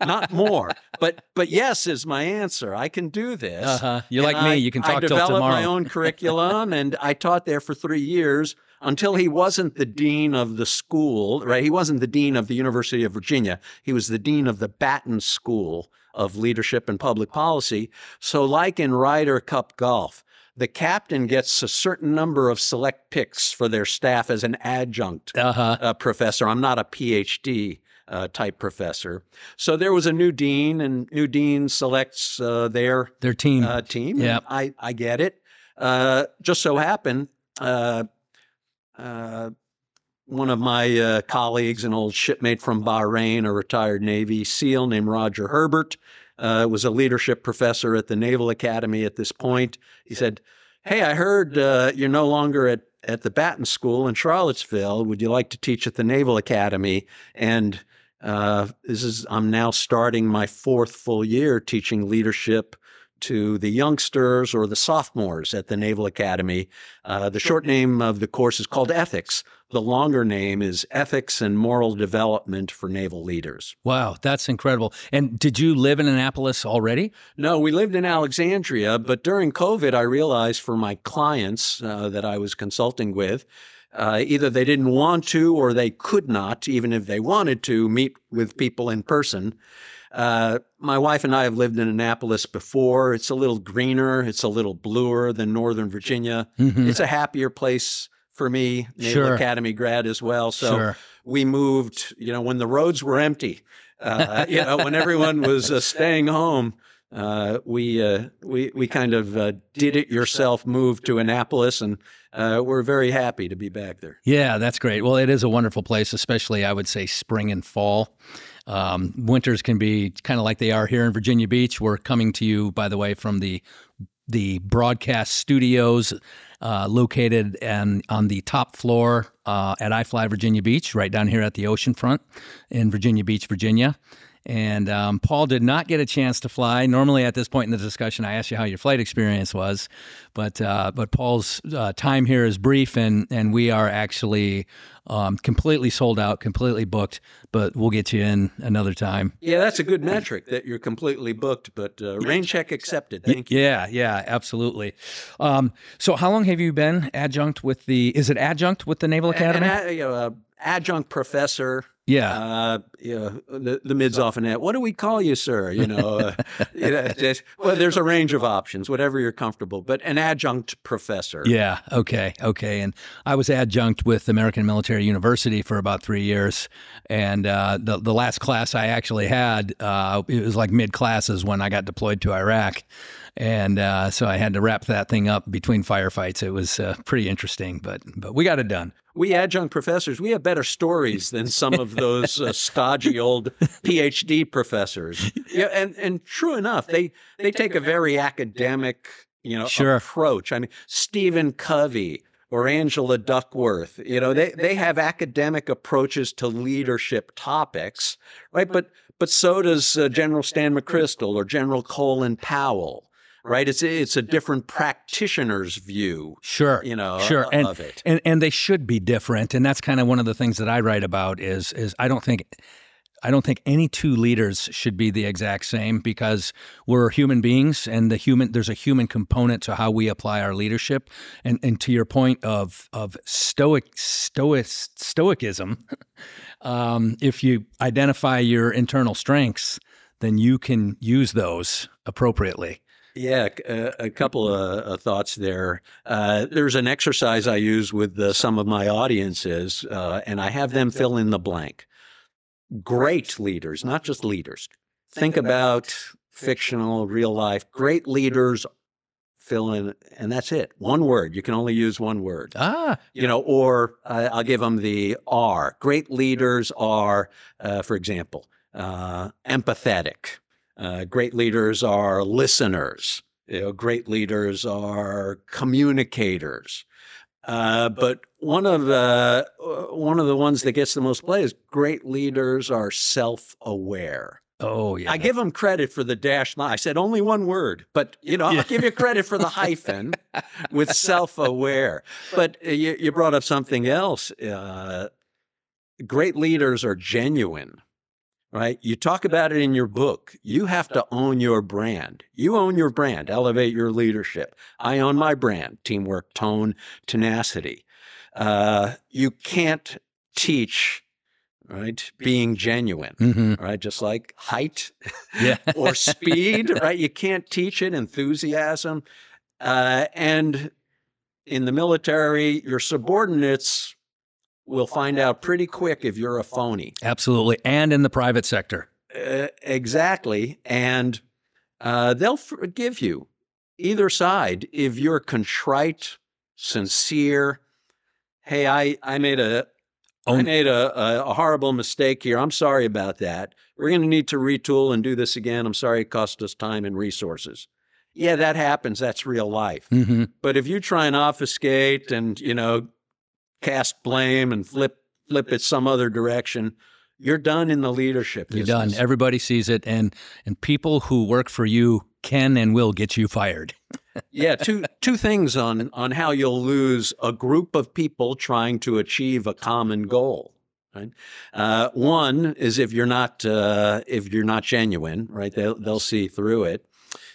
not [LAUGHS] more. But but yes is my answer. I can do this. Uh-huh. You're And like me. You can talk I till developed tomorrow. my own [LAUGHS] curriculum, and I taught there for three years until he wasn't the dean of the school. Right? He wasn't the dean of the University of Virginia. He was the dean of the Batten School of Leadership and Public Policy. So, like in Ryder Cup golf. The captain gets a certain number of select picks for their staff as an adjunct Uh-huh. uh, professor. I'm not a PhD uh, type professor. So there was a new dean, and new dean selects uh, their Their team. uh, team. Yep. and I I get it. Uh, just so happened, uh, uh, one of my uh, colleagues, an old shipmate from Bahrain, a retired Navy SEAL named Roger Herbert, uh, was a leadership professor at the Naval Academy at this point. He said, "Hey, I heard uh, you're no longer at at the Batten School in Charlottesville. Would you like to teach at the Naval Academy?" And uh, this is I'm now starting my fourth full year teaching leadership to the youngsters or the sophomores at the Naval Academy. Uh, the short name of the course is called Ethics. The longer name is Ethics and Moral Development for Naval Leaders. wow, that's incredible. And did you live in Annapolis already? No, we lived in Alexandria, but during COVID, I realized for my clients uh, that I was consulting with, uh, either they didn't want to or they could not, even if they wanted to, meet with people in person. Uh, my wife and I have lived in Annapolis before. It's a little greener, it's a little bluer than Northern Virginia. Mhm. It's a happier place for me, Naval Sure. Academy grad as well. So Sure. we moved, you know, when the roads were empty, uh, you know, when everyone was uh, staying home, uh, we, uh, we, we kind of uh, did it yourself move to Annapolis and uh, we're very happy to be back there. Yeah, that's great. Well, it is a wonderful place, especially I would say spring and fall. Um, winters can be kind of like they are here in Virginia Beach. We're coming to you, by the way, from the the broadcast studios uh, located and on the top floor uh, at iFly Virginia Beach, right down here at the ocean front in Virginia Beach, Virginia. And um, Paul did not get a chance to fly. Normally, at this point in the discussion, I ask you how your flight experience was, but uh, but Paul's uh, time here is brief, and and we are actually um, completely sold out, completely booked. But we'll get you in another time. Yeah, that's a good metric that you're completely booked, but uh, rain check accepted. Thank you. Yeah, yeah, absolutely. Um, so, how long have you been adjunct with the? Is it adjunct with the Naval Academy? An, a- you know, uh, adjunct professor. Yeah. Uh, you know, the, the mids often ask, what do we call you, sir? You know, uh, [LAUGHS] you know, just- well, there's a range of options, whatever you're comfortable, but an adjunct professor. Yeah. Okay. Okay. And I was adjunct with American Military University for about three years, and uh, the the last class I actually had, uh, it was like mid classes when I got deployed to Iraq, and uh, so I had to wrap that thing up between firefights. It was uh, pretty interesting, but but we got it done. We adjunct professors, we have better stories than some of those uh, stodgy old PhD professors. Yeah, and and true enough, they they take a very academic, you know, Sure. approach. I mean, Stephen Covey or Angela Duckworth, you know, they they have academic approaches to leadership topics, right? But but so does uh, General Stan McChrystal or General Colin Powell, right? It's it's a different practitioner's view, Sure, you know, sure, and of it. and and they should be different, and that's kind of one of the things that I write about. Is is I don't think. I don't think any two leaders should be the exact same because we're human beings and the human there's a human component to how we apply our leadership and and to your point of of stoic stoic stoicism [LAUGHS] um, if you identify your internal strengths then you can use those appropriately Yeah, a couple of uh, thoughts there. Uh, there's an exercise I use with uh, some of my audiences, uh, and I have them fill in the blank. Great leaders, not just leaders. Think about fictional, real life. Great leaders fill in, and that's it. One word. You can only use one word. ah You know, or uh, I'll give them the R. Great leaders are, uh, for example, uh, empathetic. Uh, great leaders are listeners. You know, great leaders are communicators. Uh, but one of the uh, one of the ones that gets the most play is great leaders are self-aware. oh yeah I give them credit for the dash line. I said only one word, but you know, I'll give you credit for the hyphen with [LAUGHS] self-aware. But you, you brought up something else. Uh, great leaders are genuine, right? You talk about it in your book. You have to own your brand. You own your brand. Elevate your leadership. I own my brand: teamwork, tone, tenacity. Uh, you can't teach, right? Being genuine hmm right? Just like height yeah [LAUGHS] or speed, right? You can't teach it, enthusiasm. Uh, and in the military, your subordinates will find out pretty quick if you're a phony. Absolutely. And in the private sector. Uh, exactly. And uh, they'll forgive you, either side, if you're contrite, sincere. Hey, I, I made a I Own- made a, a, a horrible mistake here. I'm sorry about that. We're going to need to retool and do this again. I'm sorry it cost us time and resources. Yeah, that happens. That's real life. hmm But if you try and obfuscate and, you know, cast blame and flip flip it some other direction, you're done in the leadership. You're done. Everybody sees it. And, and people who work for you can and will get you fired. [LAUGHS] yeah, two two things on on how you'll lose a group of people trying to achieve a common goal. Right. Uh, one is if you're not uh, if you're not genuine, right? They'll they'll see through it.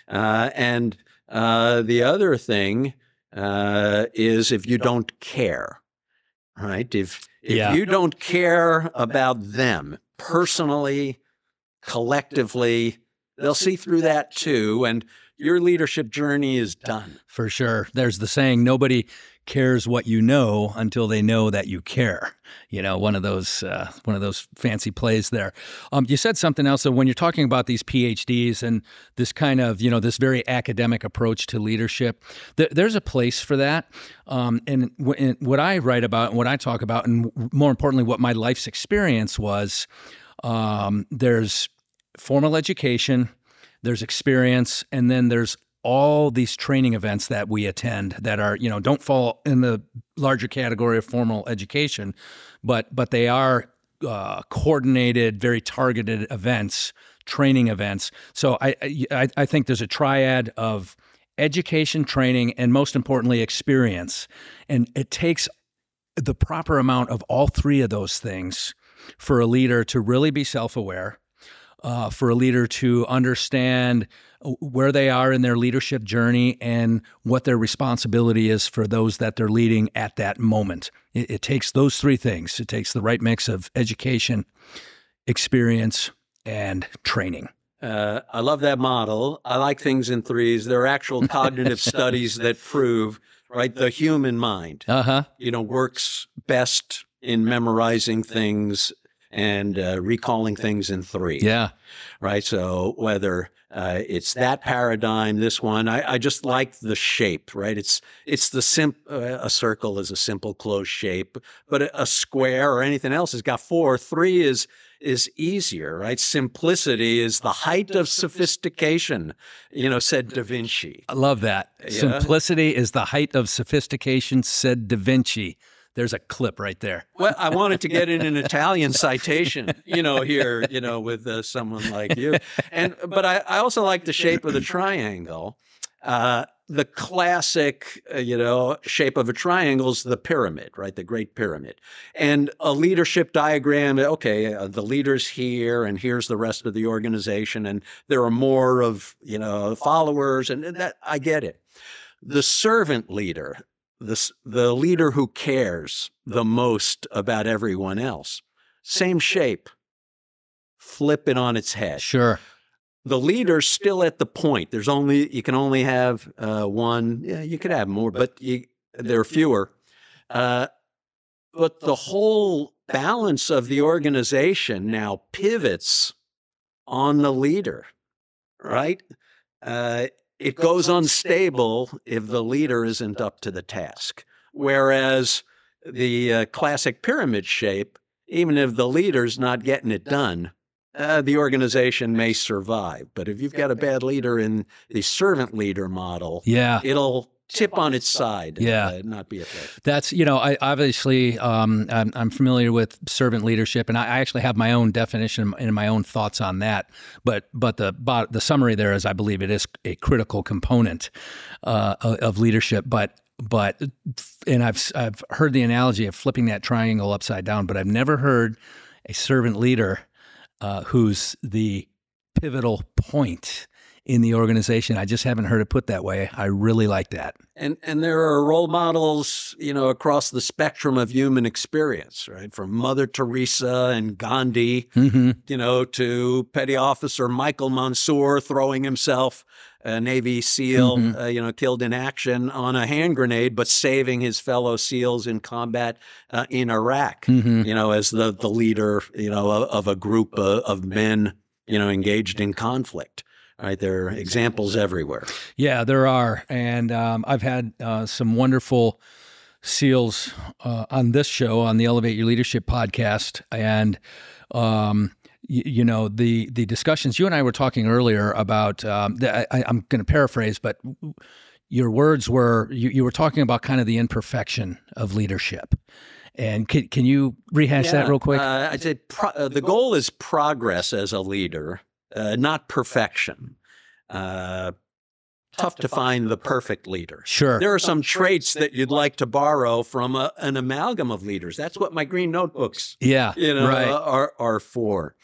Uh, and uh, the other thing uh, is if you don't care, right? If if Yeah. you don't care about them personally, collectively, they'll see through that too, and your leadership journey is done. For sure. There's the saying nobody cares what you know until they know that you care. You know, one of those uh, one of those fancy plays there. Um, you said something else. So when you're talking about these PhDs and this kind of you know this very academic approach to leadership, th- there's a place for that. Um, and, w- and what I write about and what I talk about, and more importantly, what my life's experience was, um, there's formal education, there's experience, and then there's all these training events that we attend that are you know don't fall in the larger category of formal education but but they are uh, coordinated very targeted events training events. So I, I i think there's a triad of education training and most importantly experience. And it takes the proper amount of all three of those things for a leader to really be self-aware uh, for a leader to understand where they are in their leadership journey and what their responsibility is for those that they're leading at that moment. It, it takes those three things. It takes the right mix of education, experience, and training. Uh, I love that model. I like things in threes. There are actual [LAUGHS] cognitive studies that prove, right, the human mind, Uh huh. you know, works best in memorizing things and uh, recalling things in three. Yeah. Right. So whether uh, it's that paradigm, this one, I, I, just like the shape. Right. It's it's the sim. Uh, a circle is a simple closed shape, but a, a square or anything else has got four. Three is is easier, right? Simplicity is the height of sophistication, you know, said Da Vinci. I love that. Yeah. Simplicity is the height of sophistication, said Da Vinci. There's a clip right there. Well, I wanted to get in an Italian citation, you know, here, you know, with uh, someone like you. And but I, I also like the shape of the triangle. Uh, the classic, uh, you know, shape of a triangle is the pyramid, right? The Great Pyramid. And a leadership diagram, okay, uh, the leader's here and here's the rest of the organization and there are more of, you know, followers and that I get it. The servant leader, the, the leader who cares the most about everyone else, same shape, flip it on its head. Sure the leader's still at the point. There's only you can only have uh, one. Yeah, you could have more, but you, there are fewer. Uh, but the whole balance of the organization now pivots on the leader, right? Uh, it goes unstable if the leader isn't up to the task. Whereas the uh, classic pyramid shape, even if the leader's not getting it done, uh, the organization may survive. But if you've got a bad leader in the servant leader model, yeah, it'll tip on its side. Yeah, uh, not be effective. That's you know, I obviously um, I'm, I'm, familiar with servant leadership, and I, I actually have my own definition and my own thoughts on that. But but the but the summary there is, I believe it is a critical component uh, of leadership. But but and I've I've heard the analogy of flipping that triangle upside down, but I've never heard a servant leader uh, who's the pivotal point in the organization. I just haven't heard it put that way. I really like that. And and there are role models, you know, across the spectrum of human experience, right? From Mother Teresa and Gandhi, mm-hmm. you know, to Petty Officer Michael Monsoor throwing himself a Navy SEAL, mm-hmm. uh, you know, killed in action on a hand grenade, but saving his fellow SEALs in combat uh, in Iraq, mm-hmm. you know, as the, the leader, you know, of, of a group of, uh, of men, you know, engaged in conflict. Right, there are examples everywhere. Yeah, there are, and um, I've had uh, some wonderful SEALs uh, on this show on the Elevate Your Leadership podcast, and um, you, you, know the the discussions you and I were talking earlier about. Um, the, I, am going to paraphrase, but your words were you, you were talking about kind of the imperfection of leadership. And can, can you rehash yeah, that real quick? Uh, I said pro- uh, the goal is progress as a leader, uh, not perfection. Uh, tough to find the perfect leader. Sure. There are some traits that you'd like to borrow from a, an amalgam of leaders. That's what my green notebooks, yeah, you know, right. uh, are are for.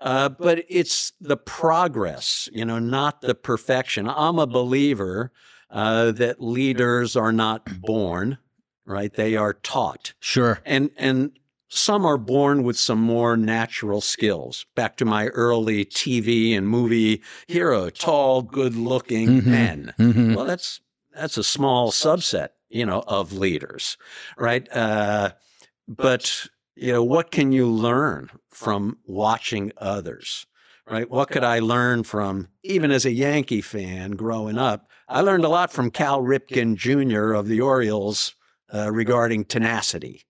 Uh, but it's the progress, you know, not the perfection. I'm a believer uh, that leaders are not born, right? They are taught. Sure. And and some are born with some more natural skills. Back to my early TV and movie hero, tall, good-looking mm-hmm. men. Mm-hmm. Well, that's that's a small subset, you know, of leaders, right? Uh, but you know, what can you learn from watching others? Right? What could I learn from, even as a Yankee fan growing up? I learned a lot from Cal Ripken Jr. of the Orioles uh, regarding tenacity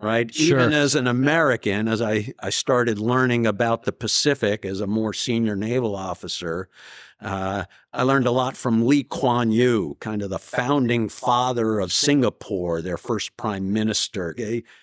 right? Sure. Even as an American, as I, I started learning about the Pacific as a more senior naval officer, uh, I learned a lot from Lee Kuan Yew, kind of the founding father of Singapore, their first prime minister.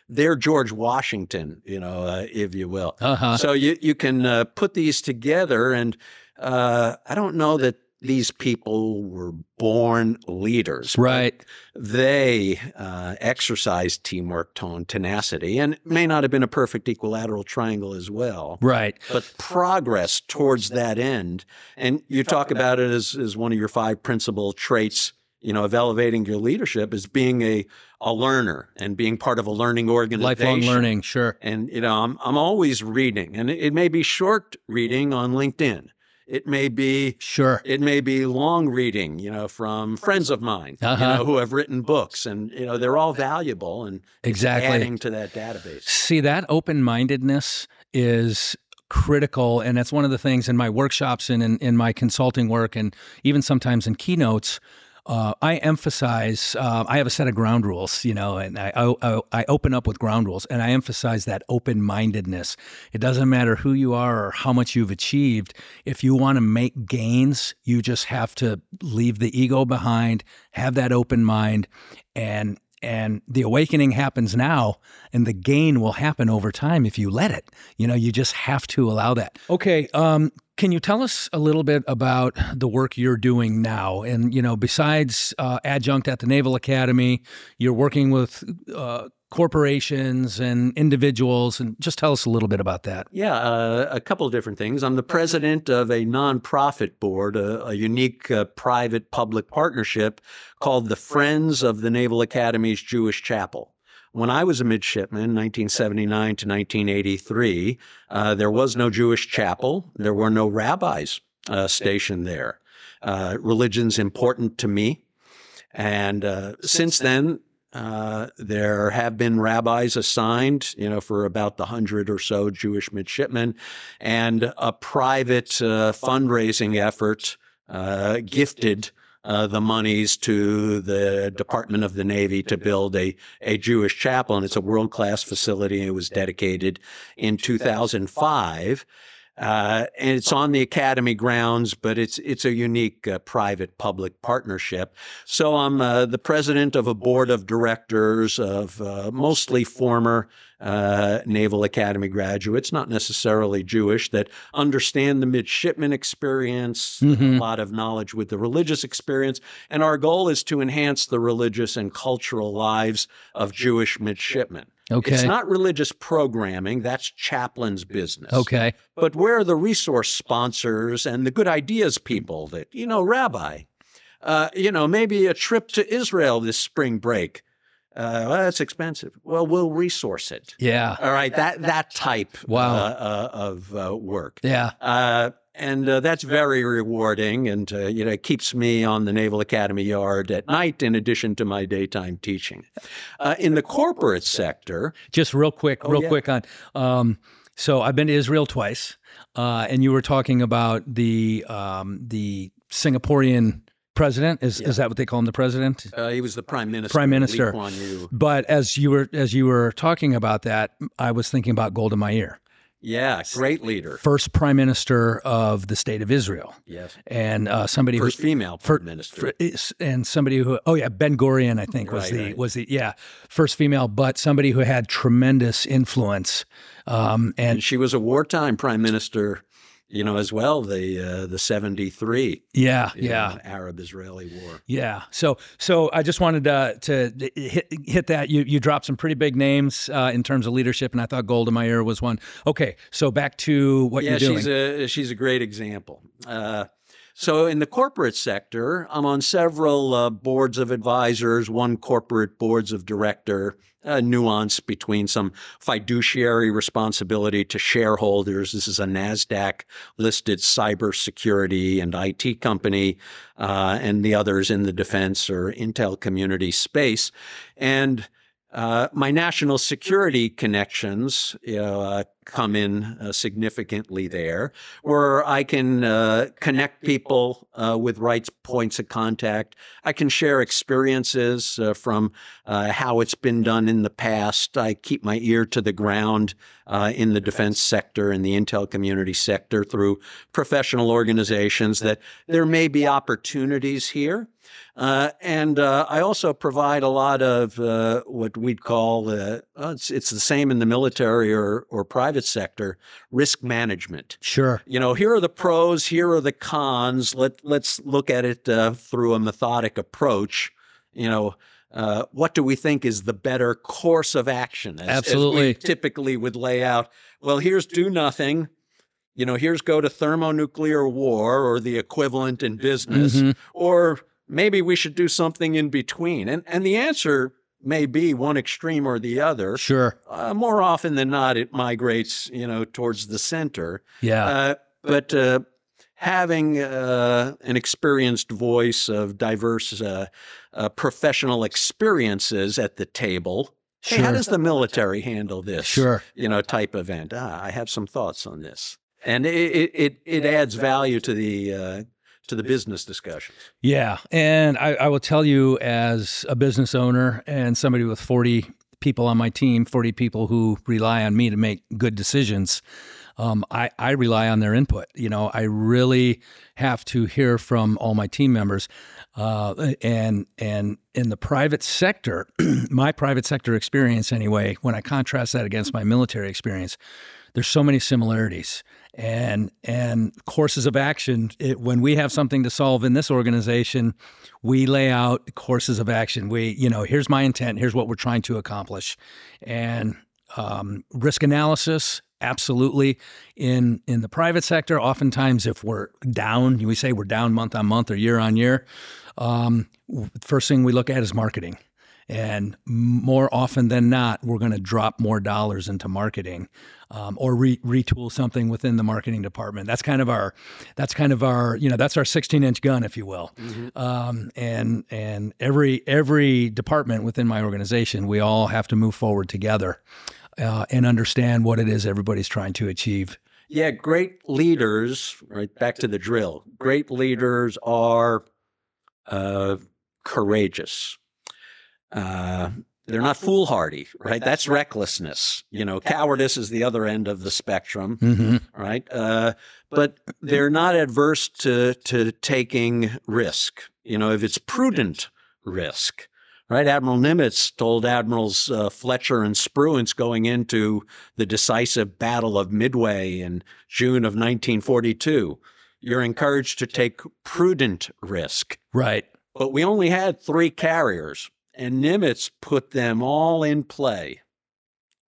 They're George Washington, you know, uh, if you will. Uh-huh. So you, you can uh, put these together, and uh, I don't know that these people were born leaders. Right. They uh, exercised teamwork, tone, tenacity, and may not have been a perfect equilateral triangle as well. Right. But progress towards that end. And you talk about it as, as one of your five principal traits you know, of elevating your leadership is being a, a learner and being part of a learning organization. Lifelong learning, sure. And, you know, I'm, I'm always reading, and it, it may be short reading on LinkedIn. It may be Sure. it may be long reading, you know, from friends of mine, Uh-huh. you know, who have written books, and you know, they're all valuable and Exactly. adding to that database. See, that open mindedness is critical. And that's one of the things in my workshops and in, in my consulting work, and even sometimes in keynotes. Uh, I emphasize. Uh, I have a set of ground rules, you know, and I, I I open up with ground rules, and I emphasize that open mindedness. It doesn't matter who you are or how much you've achieved. If you want to make gains, you just have to leave the ego behind, have that open mind, and and the awakening happens now and the gain will happen over time if you let it. You know you just have to allow that. Okay um, can you tell us a little bit about the work you're doing now? And you know besides uh, adjunct at the naval academy you're working with uh, corporations and individuals and just tell us a little bit about that Yeah, uh, a couple of different things. I'm the president of a nonprofit board, a, a unique uh, private public partnership called the Friends of the Naval Academy's Jewish Chapel. When I was a midshipman, 1979 to 1983, uh, there was no Jewish chapel. There were no rabbis uh, stationed there. Uh, religion's important to me. And uh, since then, uh, there have been rabbis assigned, you know, for about the hundred or so Jewish midshipmen, and a private uh, fundraising effort uh, gifted uh, the monies to the Department of the Navy to build a, a Jewish chapel. And it's a world class facility. It was dedicated in 2005. Uh, and it's on the academy grounds, but it's it's a unique uh, private public partnership. So I'm uh, the president of a board of directors of uh, mostly former uh, Naval Academy graduates, not necessarily Jewish, that understand the midshipman experience, a Mhm. lot of knowledge with the religious experience, and our goal is to enhance the religious and cultural lives of Jewish midshipmen. Okay It's not religious programming, that's chaplain's business. okay But where are the resource sponsors and the good ideas people that, you know, Rabbi, uh, you know, maybe a trip to Israel this spring break. Uh, well, that's expensive. Well, we'll resource it. yeah All right, that that type Wow. uh, uh, of uh, work. yeah Uh, and uh, that's very rewarding, and uh, you know, it keeps me on the Naval Academy yard at night, in addition to my daytime teaching. Uh, in the corporate sector, just real quick, Oh, real yeah. quick on. Um, so I've been to Israel twice, uh, and you were talking about the um, the Singaporean president. Is is that what they call him, the president? uh, he was the prime minister. Prime Minister. But as you were as you were talking about that, I was thinking about Golda Meir, Yeah, great leader. first prime minister of the state of Israel, Yes, and uh, somebody first who. female For, prime minister. for- and somebody who oh yeah Ben Gurion I think was Right, the right. was the yeah first female but somebody who had tremendous influence um, and and she was a wartime prime minister, you know, as well. The uh, the seventy three yeah yeah Arab Israeli war. Yeah. So so I just wanted to to hit hit that. You you dropped some pretty big names uh, in terms of leadership, and I thought Golda Meir was one. Okay. So back to what yeah, you're doing. she's a she's a great example. Uh, so in the corporate sector, I'm on several uh, boards of advisors, one corporate boards of director. A nuance between some fiduciary responsibility to shareholders. This is a Nasdaq listed cybersecurity and IT company, uh, and the others in the defense or intel community space, and uh, my national security connections uh, come in uh, significantly there, where I can uh, connect people uh, with right points of contact. I can share experiences from how it's been done in the past. I keep my ear to the ground in the defense sector and the intel community sector through professional organizations that there may be opportunities here. Uh, and uh, I also provide a lot of uh, what we'd call uh, oh, it's, it's the same in the military or, or private sector risk management. sure. You know, here are the pros, here are the cons. Let let's look at it uh, through a methodic approach. You know, uh, what do we think is the better course of action? As, as we Absolutely. typically would lay out. Well, here's do nothing. You know, here's go to thermonuclear war or the equivalent in business, Mhm. or maybe we should do something in between. And and the answer may be one extreme or the other. Sure. Uh, more often than not, it migrates, you know, towards the center. Yeah. Uh, but uh, having uh, an experienced voice of diverse uh, uh, professional experiences at the table. Hey, how does the military handle this? Sure. You know, type event. Ah, I have some thoughts on this, and it it it, it adds value to the uh, to the business discussions. Yeah. And I, I will tell you, as a business owner and somebody with 40 people on my team, 40 people who rely on me to make good decisions, um, I, I rely on their input. You know, I really have to hear from all my team members. Uh, and and in the private sector, [CLEARS THROAT] my private sector experience anyway, when I contrast that against my military experience, there's so many similarities and and courses of action it, when we have something to solve in this organization we lay out courses of action. We you know here's my intent here's what we're trying to accomplish. And um, risk analysis absolutely. In in the private sector oftentimes if we're down we say we're down month on month or year on year um, first thing we look at is marketing and more often than not, we're going to drop more dollars into marketing um, or re- retool something within the marketing department. That's kind of our, that's kind of our, you know, that's our 16 inch gun, if you will. Um, and and every every department within my organization, we all have to move forward together uh, and understand what it is everybody's trying to achieve. Yeah, great leaders, right back to the drill. Great leaders are uh, courageous. Uh, they're not foolhardy, right? That's recklessness. You know, cowardice is the other end of the spectrum, Mm-hmm. right? Uh, but they're not adverse to to taking risk. You know, if it's prudent risk, right? Admiral Nimitz told Admirals uh, Fletcher and Spruance going into the decisive Battle of Midway in June of 1942, you're encouraged to take prudent risk. Right. But we only had three carriers, and Nimitz put them all in play.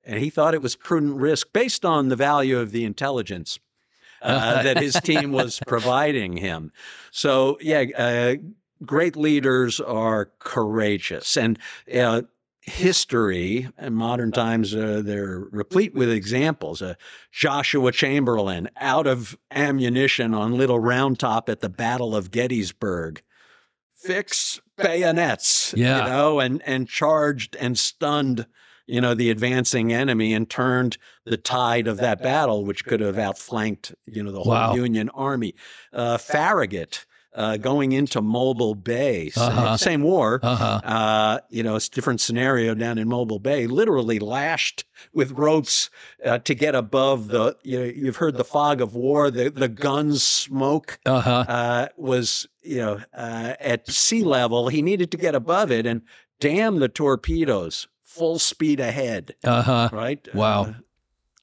And he thought it was prudent risk based on the value of the intelligence uh, that his team was [LAUGHS] providing him. So, yeah, uh, great leaders are courageous. And uh, history and modern times, uh, they're replete with examples. Uh, Joshua Chamberlain out of ammunition on Little Round Top at the Battle of Gettysburg. Fix bayonets, Yeah. you know, and and charged and stunned, you know, the advancing enemy and turned the tide of that battle, which could have outflanked, you know, the whole Wow. Union army. Uh, Farragut uh, going into Mobile Bay, Uh-huh. same war, Uh huh. uh, you know, it's a different scenario down in Mobile Bay, literally lashed with ropes uh, to get above the, you know, you've heard the fog of war, the, the guns smoke Uh huh. uh, was, you know, uh, at sea level. He needed to get above it and damn the torpedoes, full speed ahead, Uh huh. right? Wow. Uh,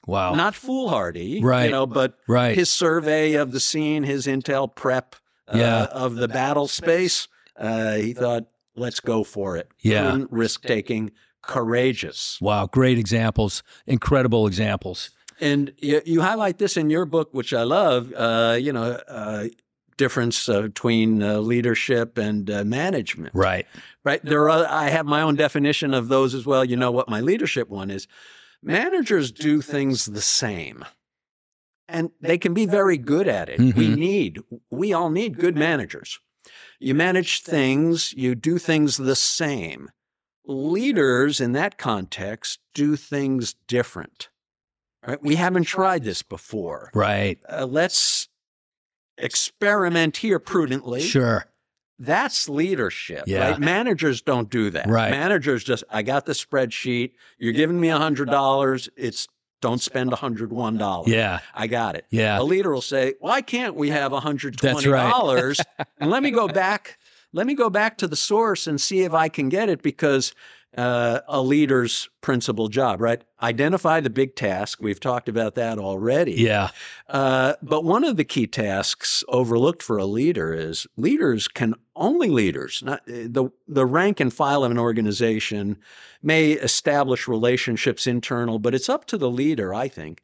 Wow. not foolhardy, Right. You know, but right. his survey of the scene, his intel prep uh, Yeah. of the battle space, uh, he thought, let's go for it. Yeah. risk taking, courageous. Wow, great examples, incredible examples. And you, you highlight this in your book, which I love. Uh, you know, uh, difference uh, between uh, leadership and uh, management. Right. Right. There are. I have my own definition of those as well. You know what my leadership one is. Managers do things the same, and they can be very good at it. We Mhm. need. We all need good managers. You manage things. You do things the same. Leaders in that context do things different. Right? We haven't tried this before. Right. Uh, let's experiment here prudently. Sure. That's leadership, Yeah. right? Managers don't do that. Right. Managers just, I got the spreadsheet. You're giving me a hundred dollars. It's don't spend hundred one dollars. Yeah. I got it. Yeah. A leader will say, "Why can't we have a hundred That's twenty right. dollars?" [LAUGHS] and let me go back. Let me go back to the source and see if I can get it because uh, a leader's principal job, right? Identify the big task. We've talked about that already. Yeah. Uh, but one of the key tasks overlooked for a leader is leaders can only leaders, not uh, the the rank and file of an organization, may establish relationships internal, but it's up to the leader, I think,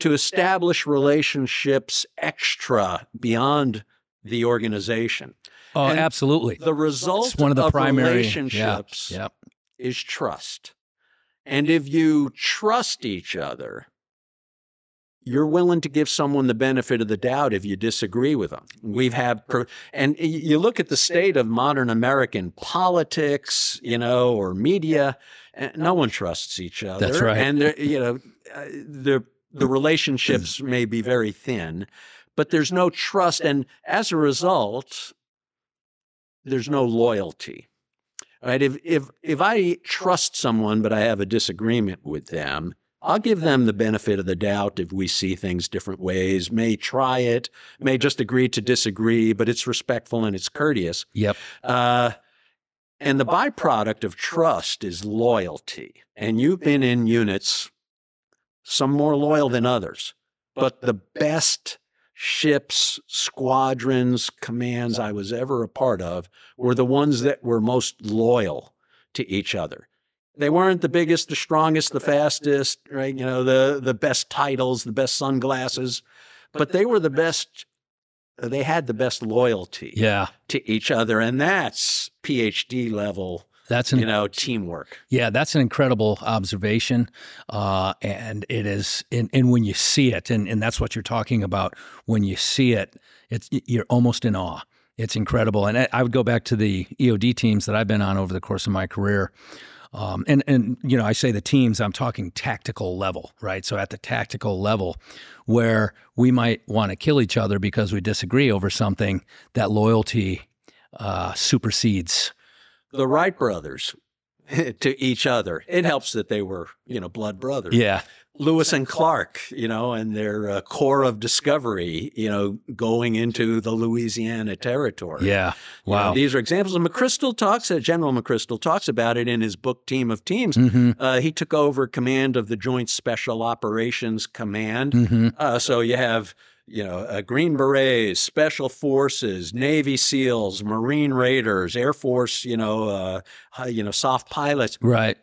to establish relationships extra beyond the organization. Oh, And absolutely. The result It's one of the primary relationships Yeah. Yep. Is trust. And if you trust each other, you're willing to give someone the benefit of the doubt if you disagree with them. We've had, per, and you look at the state of modern American politics, you know, or media, no one trusts each other. That's right. And, you know, uh, the, the relationships [CLEARS THROAT] may be very thin, but there's no trust. And as a result, there's no loyalty. Right? If, if, if I trust someone, but I have a disagreement with them, I'll give them the benefit of the doubt if we see things different ways, may try it, may just agree to disagree, but it's respectful and it's courteous. Yep. Uh, and the byproduct of trust is loyalty. And you've been in units, some more loyal than others, but the best ships, squadrons, commands I was ever a part of were the ones that were most loyal to each other. They weren't the biggest, the strongest, the fastest, right? You know, the the best titles, the best sunglasses, but they were the best. They had the best loyalty Yeah. to each other, and that's PhD level, That's an you know, teamwork. Yeah, that's an incredible observation, uh, and it is. And, and when you see it, and, and that's what you're talking about. When you see it, it's you're almost in awe. It's incredible. And I, I would go back to the EOD teams that I've been on over the course of my career. Um, and and you know, I say the teams. I'm talking tactical level, right? So at the tactical level, where we might want to kill each other because we disagree over something, that loyalty uh, supersedes. The Wright brothers [LAUGHS] to each other. It helps that they were, you know, blood brothers. Yeah, Lewis and Clark, you know, and their uh, Corps of discovery, you know, going into the Louisiana territory. yeah. You know, Wow. these are examples. And McChrystal talks, uh, General McChrystal talks about it in his book, Team of Teams. hmm Uh, he took over command of the Joint Special Operations Command. hmm Uh, so you have, you know, uh, Green Berets, Special Forces, Navy SEALs, Marine Raiders, Air Force, you know, uh, you know, soft pilots. Right.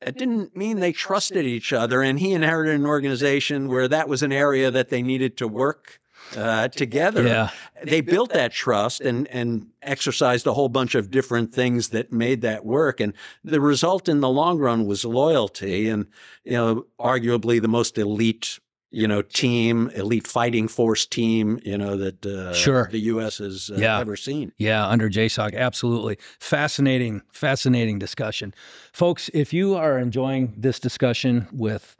It didn't mean they trusted each other, and he inherited an organization where that was an area that they needed to work uh, together. Yeah. They built that trust and and exercised a whole bunch of different things that made that work, and the result in the long run was loyalty, and you know, arguably the most elite. You know, team, elite fighting force team. You know that uh, Sure. the U.S. has uh, Yeah. ever seen. Yeah, under JSOC, absolutely. Fascinating, fascinating discussion. Folks, if you are enjoying this discussion with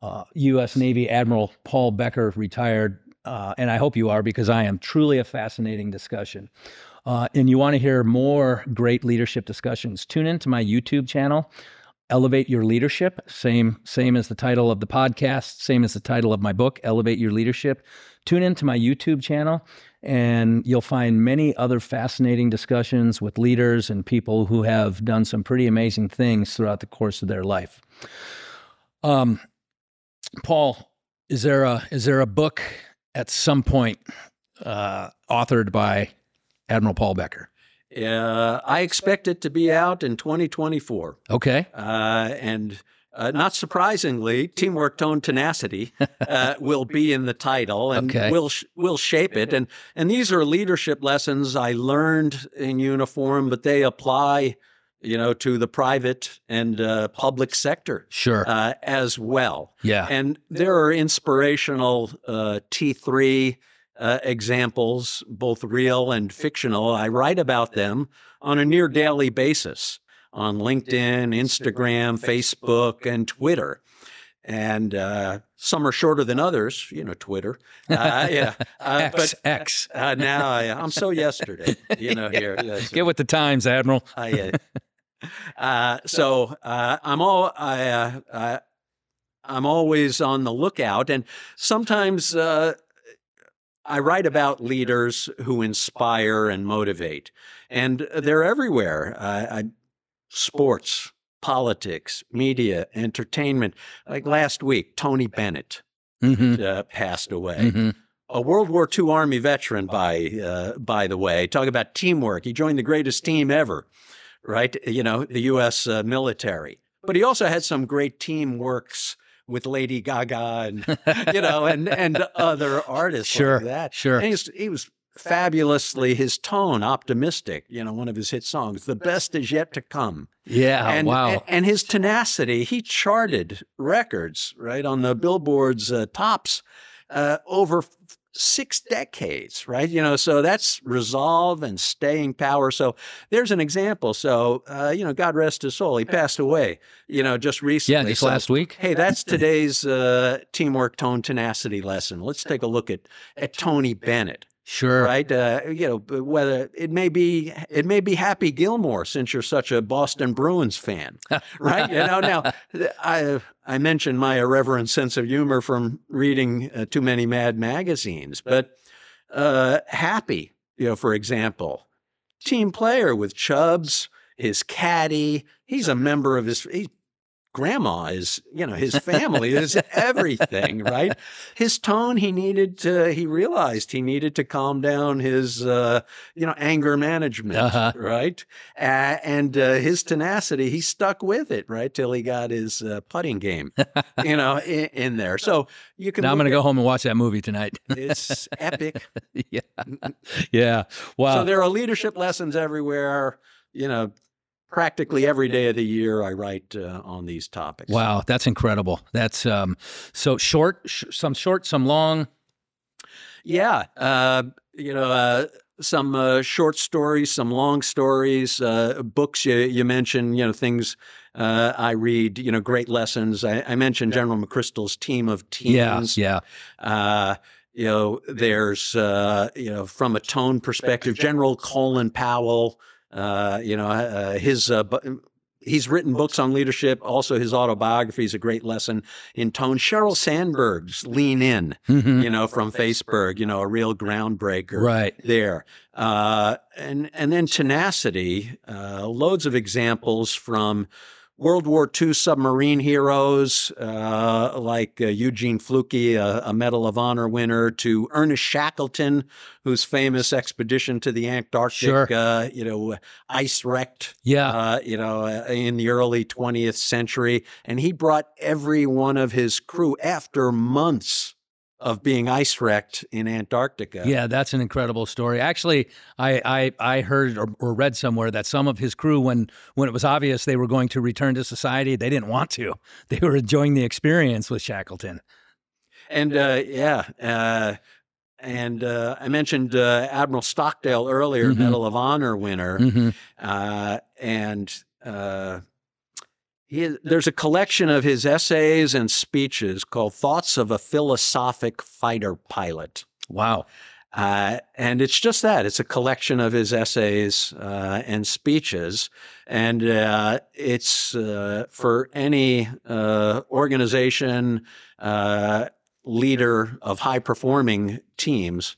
uh, U.S. Navy Admiral Paul Becker, retired, uh, and I hope you are because I am truly a fascinating discussion. Uh, and you want to hear more great leadership discussions, tune into my YouTube channel. Elevate Your Leadership, same same as the title of the podcast, same as the title of my book, Elevate Your Leadership. Tune into my YouTube channel and you'll find many other fascinating discussions with leaders and people who have done some pretty amazing things throughout the course of their life. Um, Paul, is there a is there a book at some point uh, authored by Admiral Paul Becker? Uh, I expect it to be out in 2024. Okay. Uh, and uh, not surprisingly, teamwork, tone, tenacity uh, will be in the title, and Okay. will sh- will shape it. And and these are leadership lessons I learned in uniform, but they apply, you know, to the private and uh, public sector Sure. uh, as well. yeah. And there are inspirational uh, T3 uh, examples, both real and fictional. I write about them on a near daily basis on LinkedIn, Instagram, Facebook, and Twitter. And uh, some are shorter than others, you know, Twitter. Uh, yeah, uh, [LAUGHS] X but X. uh, now I, I'm so yesterday, you know, here. Yes. [LAUGHS] Get with the times, Admiral. [LAUGHS] I, uh, uh, so uh, I'm all I, uh, I I'm always on the lookout, and sometimes uh, I write about leaders who inspire and motivate, and they're everywhere. I, I, sports, politics, media, entertainment. Like last week, Tony Bennett hmm uh, passed away hmm a World War II Army veteran, by uh, by the way. Talk about teamwork. He joined the greatest team ever, right? You know, the U.S. Uh, military. But he also had some great team works with Lady Gaga and [LAUGHS] you know and and other artists Sure, like that. sure. And he's, he was fabulously his tone optimistic. You know, one of his hit songs, "The best is yet to come." Yeah. and, wow. and, and his tenacity, he charted records right on the Billboard's uh, tops uh, over six decades, right? You know, so that's resolve and staying power. So there's an example. So, uh, you know, God rest his soul. He passed away, you know, just recently. Yeah, just so, last week. Hey, that's today's uh, teamwork, tone, tenacity lesson. Let's take a look at, at Tony Bennett. Sure. Right. Uh, you know, whether it may be it may be Happy Gilmore since you're such a Boston Bruins fan, [LAUGHS] right? you know, now I I mentioned my irreverent sense of humor from reading uh, too many Mad magazines, but uh, Happy, you know, for example, team player with Chubs, his caddy. He's a member of his. He's grandma is, you know, his family [LAUGHS] is everything, right? His tone, he needed to, he realized he needed to calm down his, uh, you know, anger management, uh-huh. right? Uh, and uh, his tenacity, he stuck with it, right? Till he got his uh, putting game, you know, [LAUGHS] in, in, there. So you can. Now I'm going to go home and watch that movie tonight. [LAUGHS] it's epic. yeah. Yeah. Wow. So there are leadership lessons everywhere, you know, practically every day of the year I write uh, on these topics. Wow, that's incredible. That's um, so short, sh- some short, some long. Yeah, uh, you know, uh, some uh, short stories, some long stories, uh, books. You, you mentioned, you know, things uh, I read. You know, great lessons. I, I mentioned General McChrystal's team of teams. Yeah, yeah you know, there's, uh, you know, from a tone perspective, General Colin Powell, uh, you know, uh, his uh, he's written books on leadership. Also, his autobiography is a great lesson in tone. Sheryl Sandberg's "Lean In," mm-hmm. you know, from Facebook, you know, a real groundbreaker, right there. Uh, and and then tenacity. Uh, loads of examples from World War II submarine heroes uh, like uh, Eugene Fluckey, a, a, Medal of Honor winner, to Ernest Shackleton, whose famous expedition to the Antarctic, sure. uh, you know, ice wrecked, yeah, uh, you know, uh, in the early 20th century, and he brought every one of his crew after months of being ice wrecked in Antarctica. Yeah, that's an incredible story. Actually, I I, I heard or, or, read somewhere that some of his crew, when when it was obvious they were going to return to society, they didn't want to. [LAUGHS] They were enjoying the experience with Shackleton. And uh, yeah. Uh, and uh, I mentioned uh, Admiral Stockdale earlier, mm-hmm. Medal of Honor winner, mm-hmm. Uh, and uh, he, there's a collection of his essays and speeches called Thoughts of a Philosophic Fighter Pilot. Wow. Uh, and it's just that it's a collection of his essays uh, and speeches. And uh, it's uh, for any uh, organization, uh, leader of high performing teams,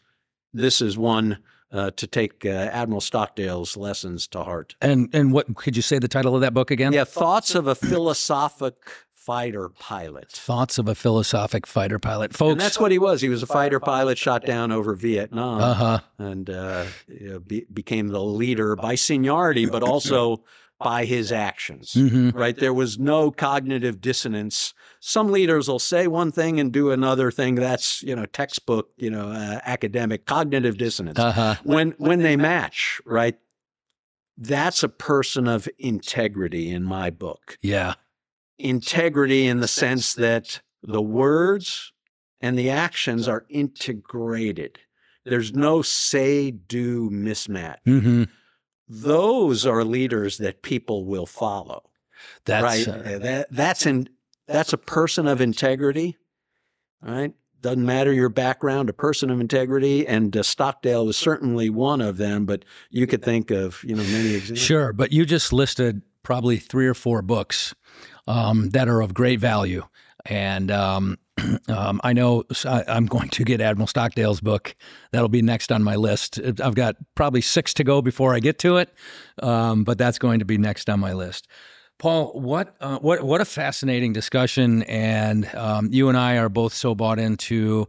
this is one uh, to take uh, Admiral Stockdale's lessons to heart. And and what could you say the title of that book again? Yeah, Thoughts of a Philosophic Fighter Pilot. Thoughts of a Philosophic Fighter Pilot, folks. And that's what he was. He was a fighter pilot shot down over Vietnam, uh-huh. and uh, you know, be, became the leader by seniority, but [LAUGHS] also by his actions, mm-hmm. right? There was no cognitive dissonance. Some leaders will say one thing and do another thing. That's, you know, textbook, you know, uh, academic cognitive dissonance. Uh-huh. When, when they match, right? That's a person of integrity in my book. Yeah. Integrity in the sense that the words and the actions are integrated. There's no say do mismatch. Mm-hmm those are leaders that people will follow. That's right. Uh, that, that's in that's a person of integrity, right? Doesn't matter your background, a person of integrity, and uh, Stockdale was certainly one of them. But you could think of you know many examples. Sure, but you just listed probably three or four books um, that are of great value, and um, [CLEARS THROAT] um, I know I'm going to get Admiral Stockdale's book. That'll be next on my list. I've got probably six to go before I get to it, um, but that's going to be next on my list. Paul, what uh, what what a fascinating discussion, and um, you and I are both so bought into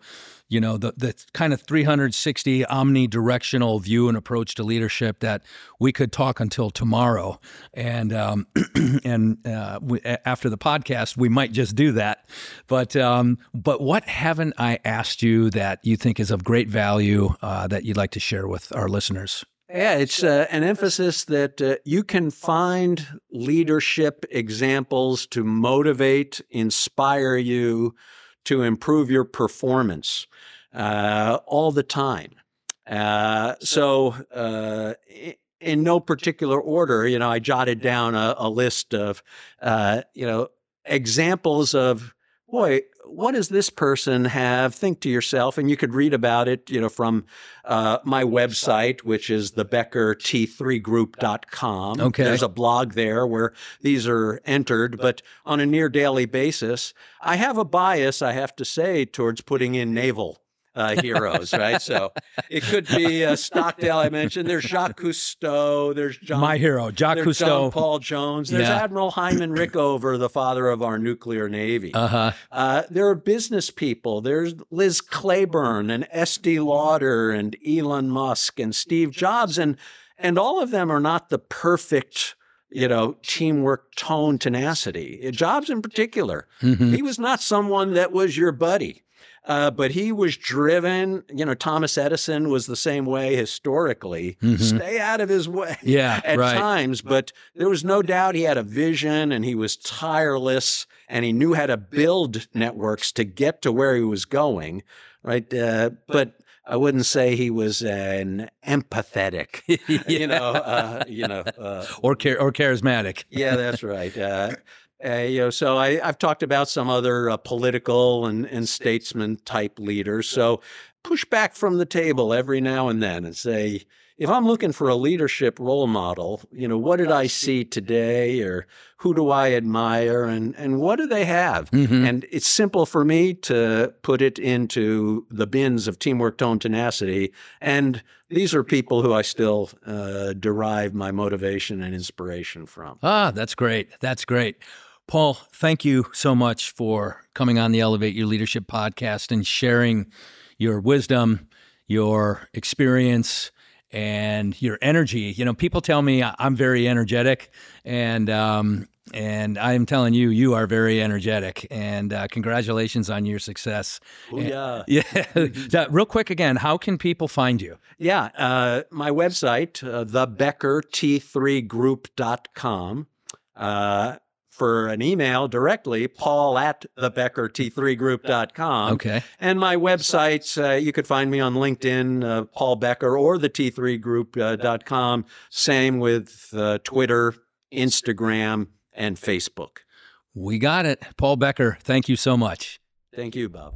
you know the the kind of 360 omnidirectional view and approach to leadership that we could talk until tomorrow. And um, [CLEARS THROAT] and uh, we, after the podcast we might just do that. But um, but what haven't I asked you that you think is of great value uh, that you'd like to share with our listeners? Yeah, it's uh, an emphasis that uh, you can find leadership examples to motivate, inspire you, to improve your performance uh, all the time. Uh, so, uh, in no particular order, you know, I jotted down a, a list of, uh, you know, examples of, boy, what does this person have? Think to yourself, and you could read about it, you know, from uh, my website, which is thebeckerT3group.com. Okay. There's a blog there where these are entered, but on a near daily basis, I have a bias, I have to say, towards putting in naval uh, heroes, right? So it could be uh, Stockdale. I mentioned there's Jacques Cousteau. There's John. My hero, Jacques Cousteau. John Paul Jones. There's Yeah. Admiral Hyman Rickover, the father of our nuclear navy. Uh-huh. Uh, there are business people. There's Liz Claiborne and Estée Lauder and Elon Musk and Steve Jobs, and and all of them are not the perfect, you know, teamwork, tone, tenacity. Jobs in particular, Mhm. he was not someone that was your buddy. Uh, but he was driven. You know, Thomas Edison was the same way historically. Mhm. Stay out of his way [LAUGHS] Yeah, at right. times, but there was no doubt he had a vision and he was tireless and he knew how to build networks to get to where he was going, right? Uh, but I wouldn't say he was an empathetic, [LAUGHS] [LAUGHS] you know, uh, you know, uh, or char- or charismatic. yeah, that's right. Uh, uh, you know, so I, I've talked about some other uh, political and, and statesman type leaders. So push back from the table every now and then and say, if I'm looking for a leadership role model, you know, what did I see today, or who do I admire, and and what do they have? Mhm. And it's simple for me to put it into the bins of teamwork, tone, tenacity. And these are people who I still uh, derive my motivation and inspiration from. Ah, that's great. That's great. Paul, thank you so much for coming on the Elevate Your Leadership podcast and sharing your wisdom, your experience, and your energy. You know, people tell me I'm very energetic, and um, and I'm telling you, you are very energetic. And uh, congratulations on your success. Yeah. [LAUGHS] Yeah. Real quick again, how can people find you? Yeah. Uh, my website, uh, thebeckerT3group.com. Uh, for an email directly, paul at thebeckerT3group.com. Okay. And my websites, uh, you could find me on LinkedIn, uh, Paul Becker, or the T3group.com. Same with uh, Twitter, Instagram, and Facebook. We got it. Paul Becker, thank you so much. Thank you, Bob.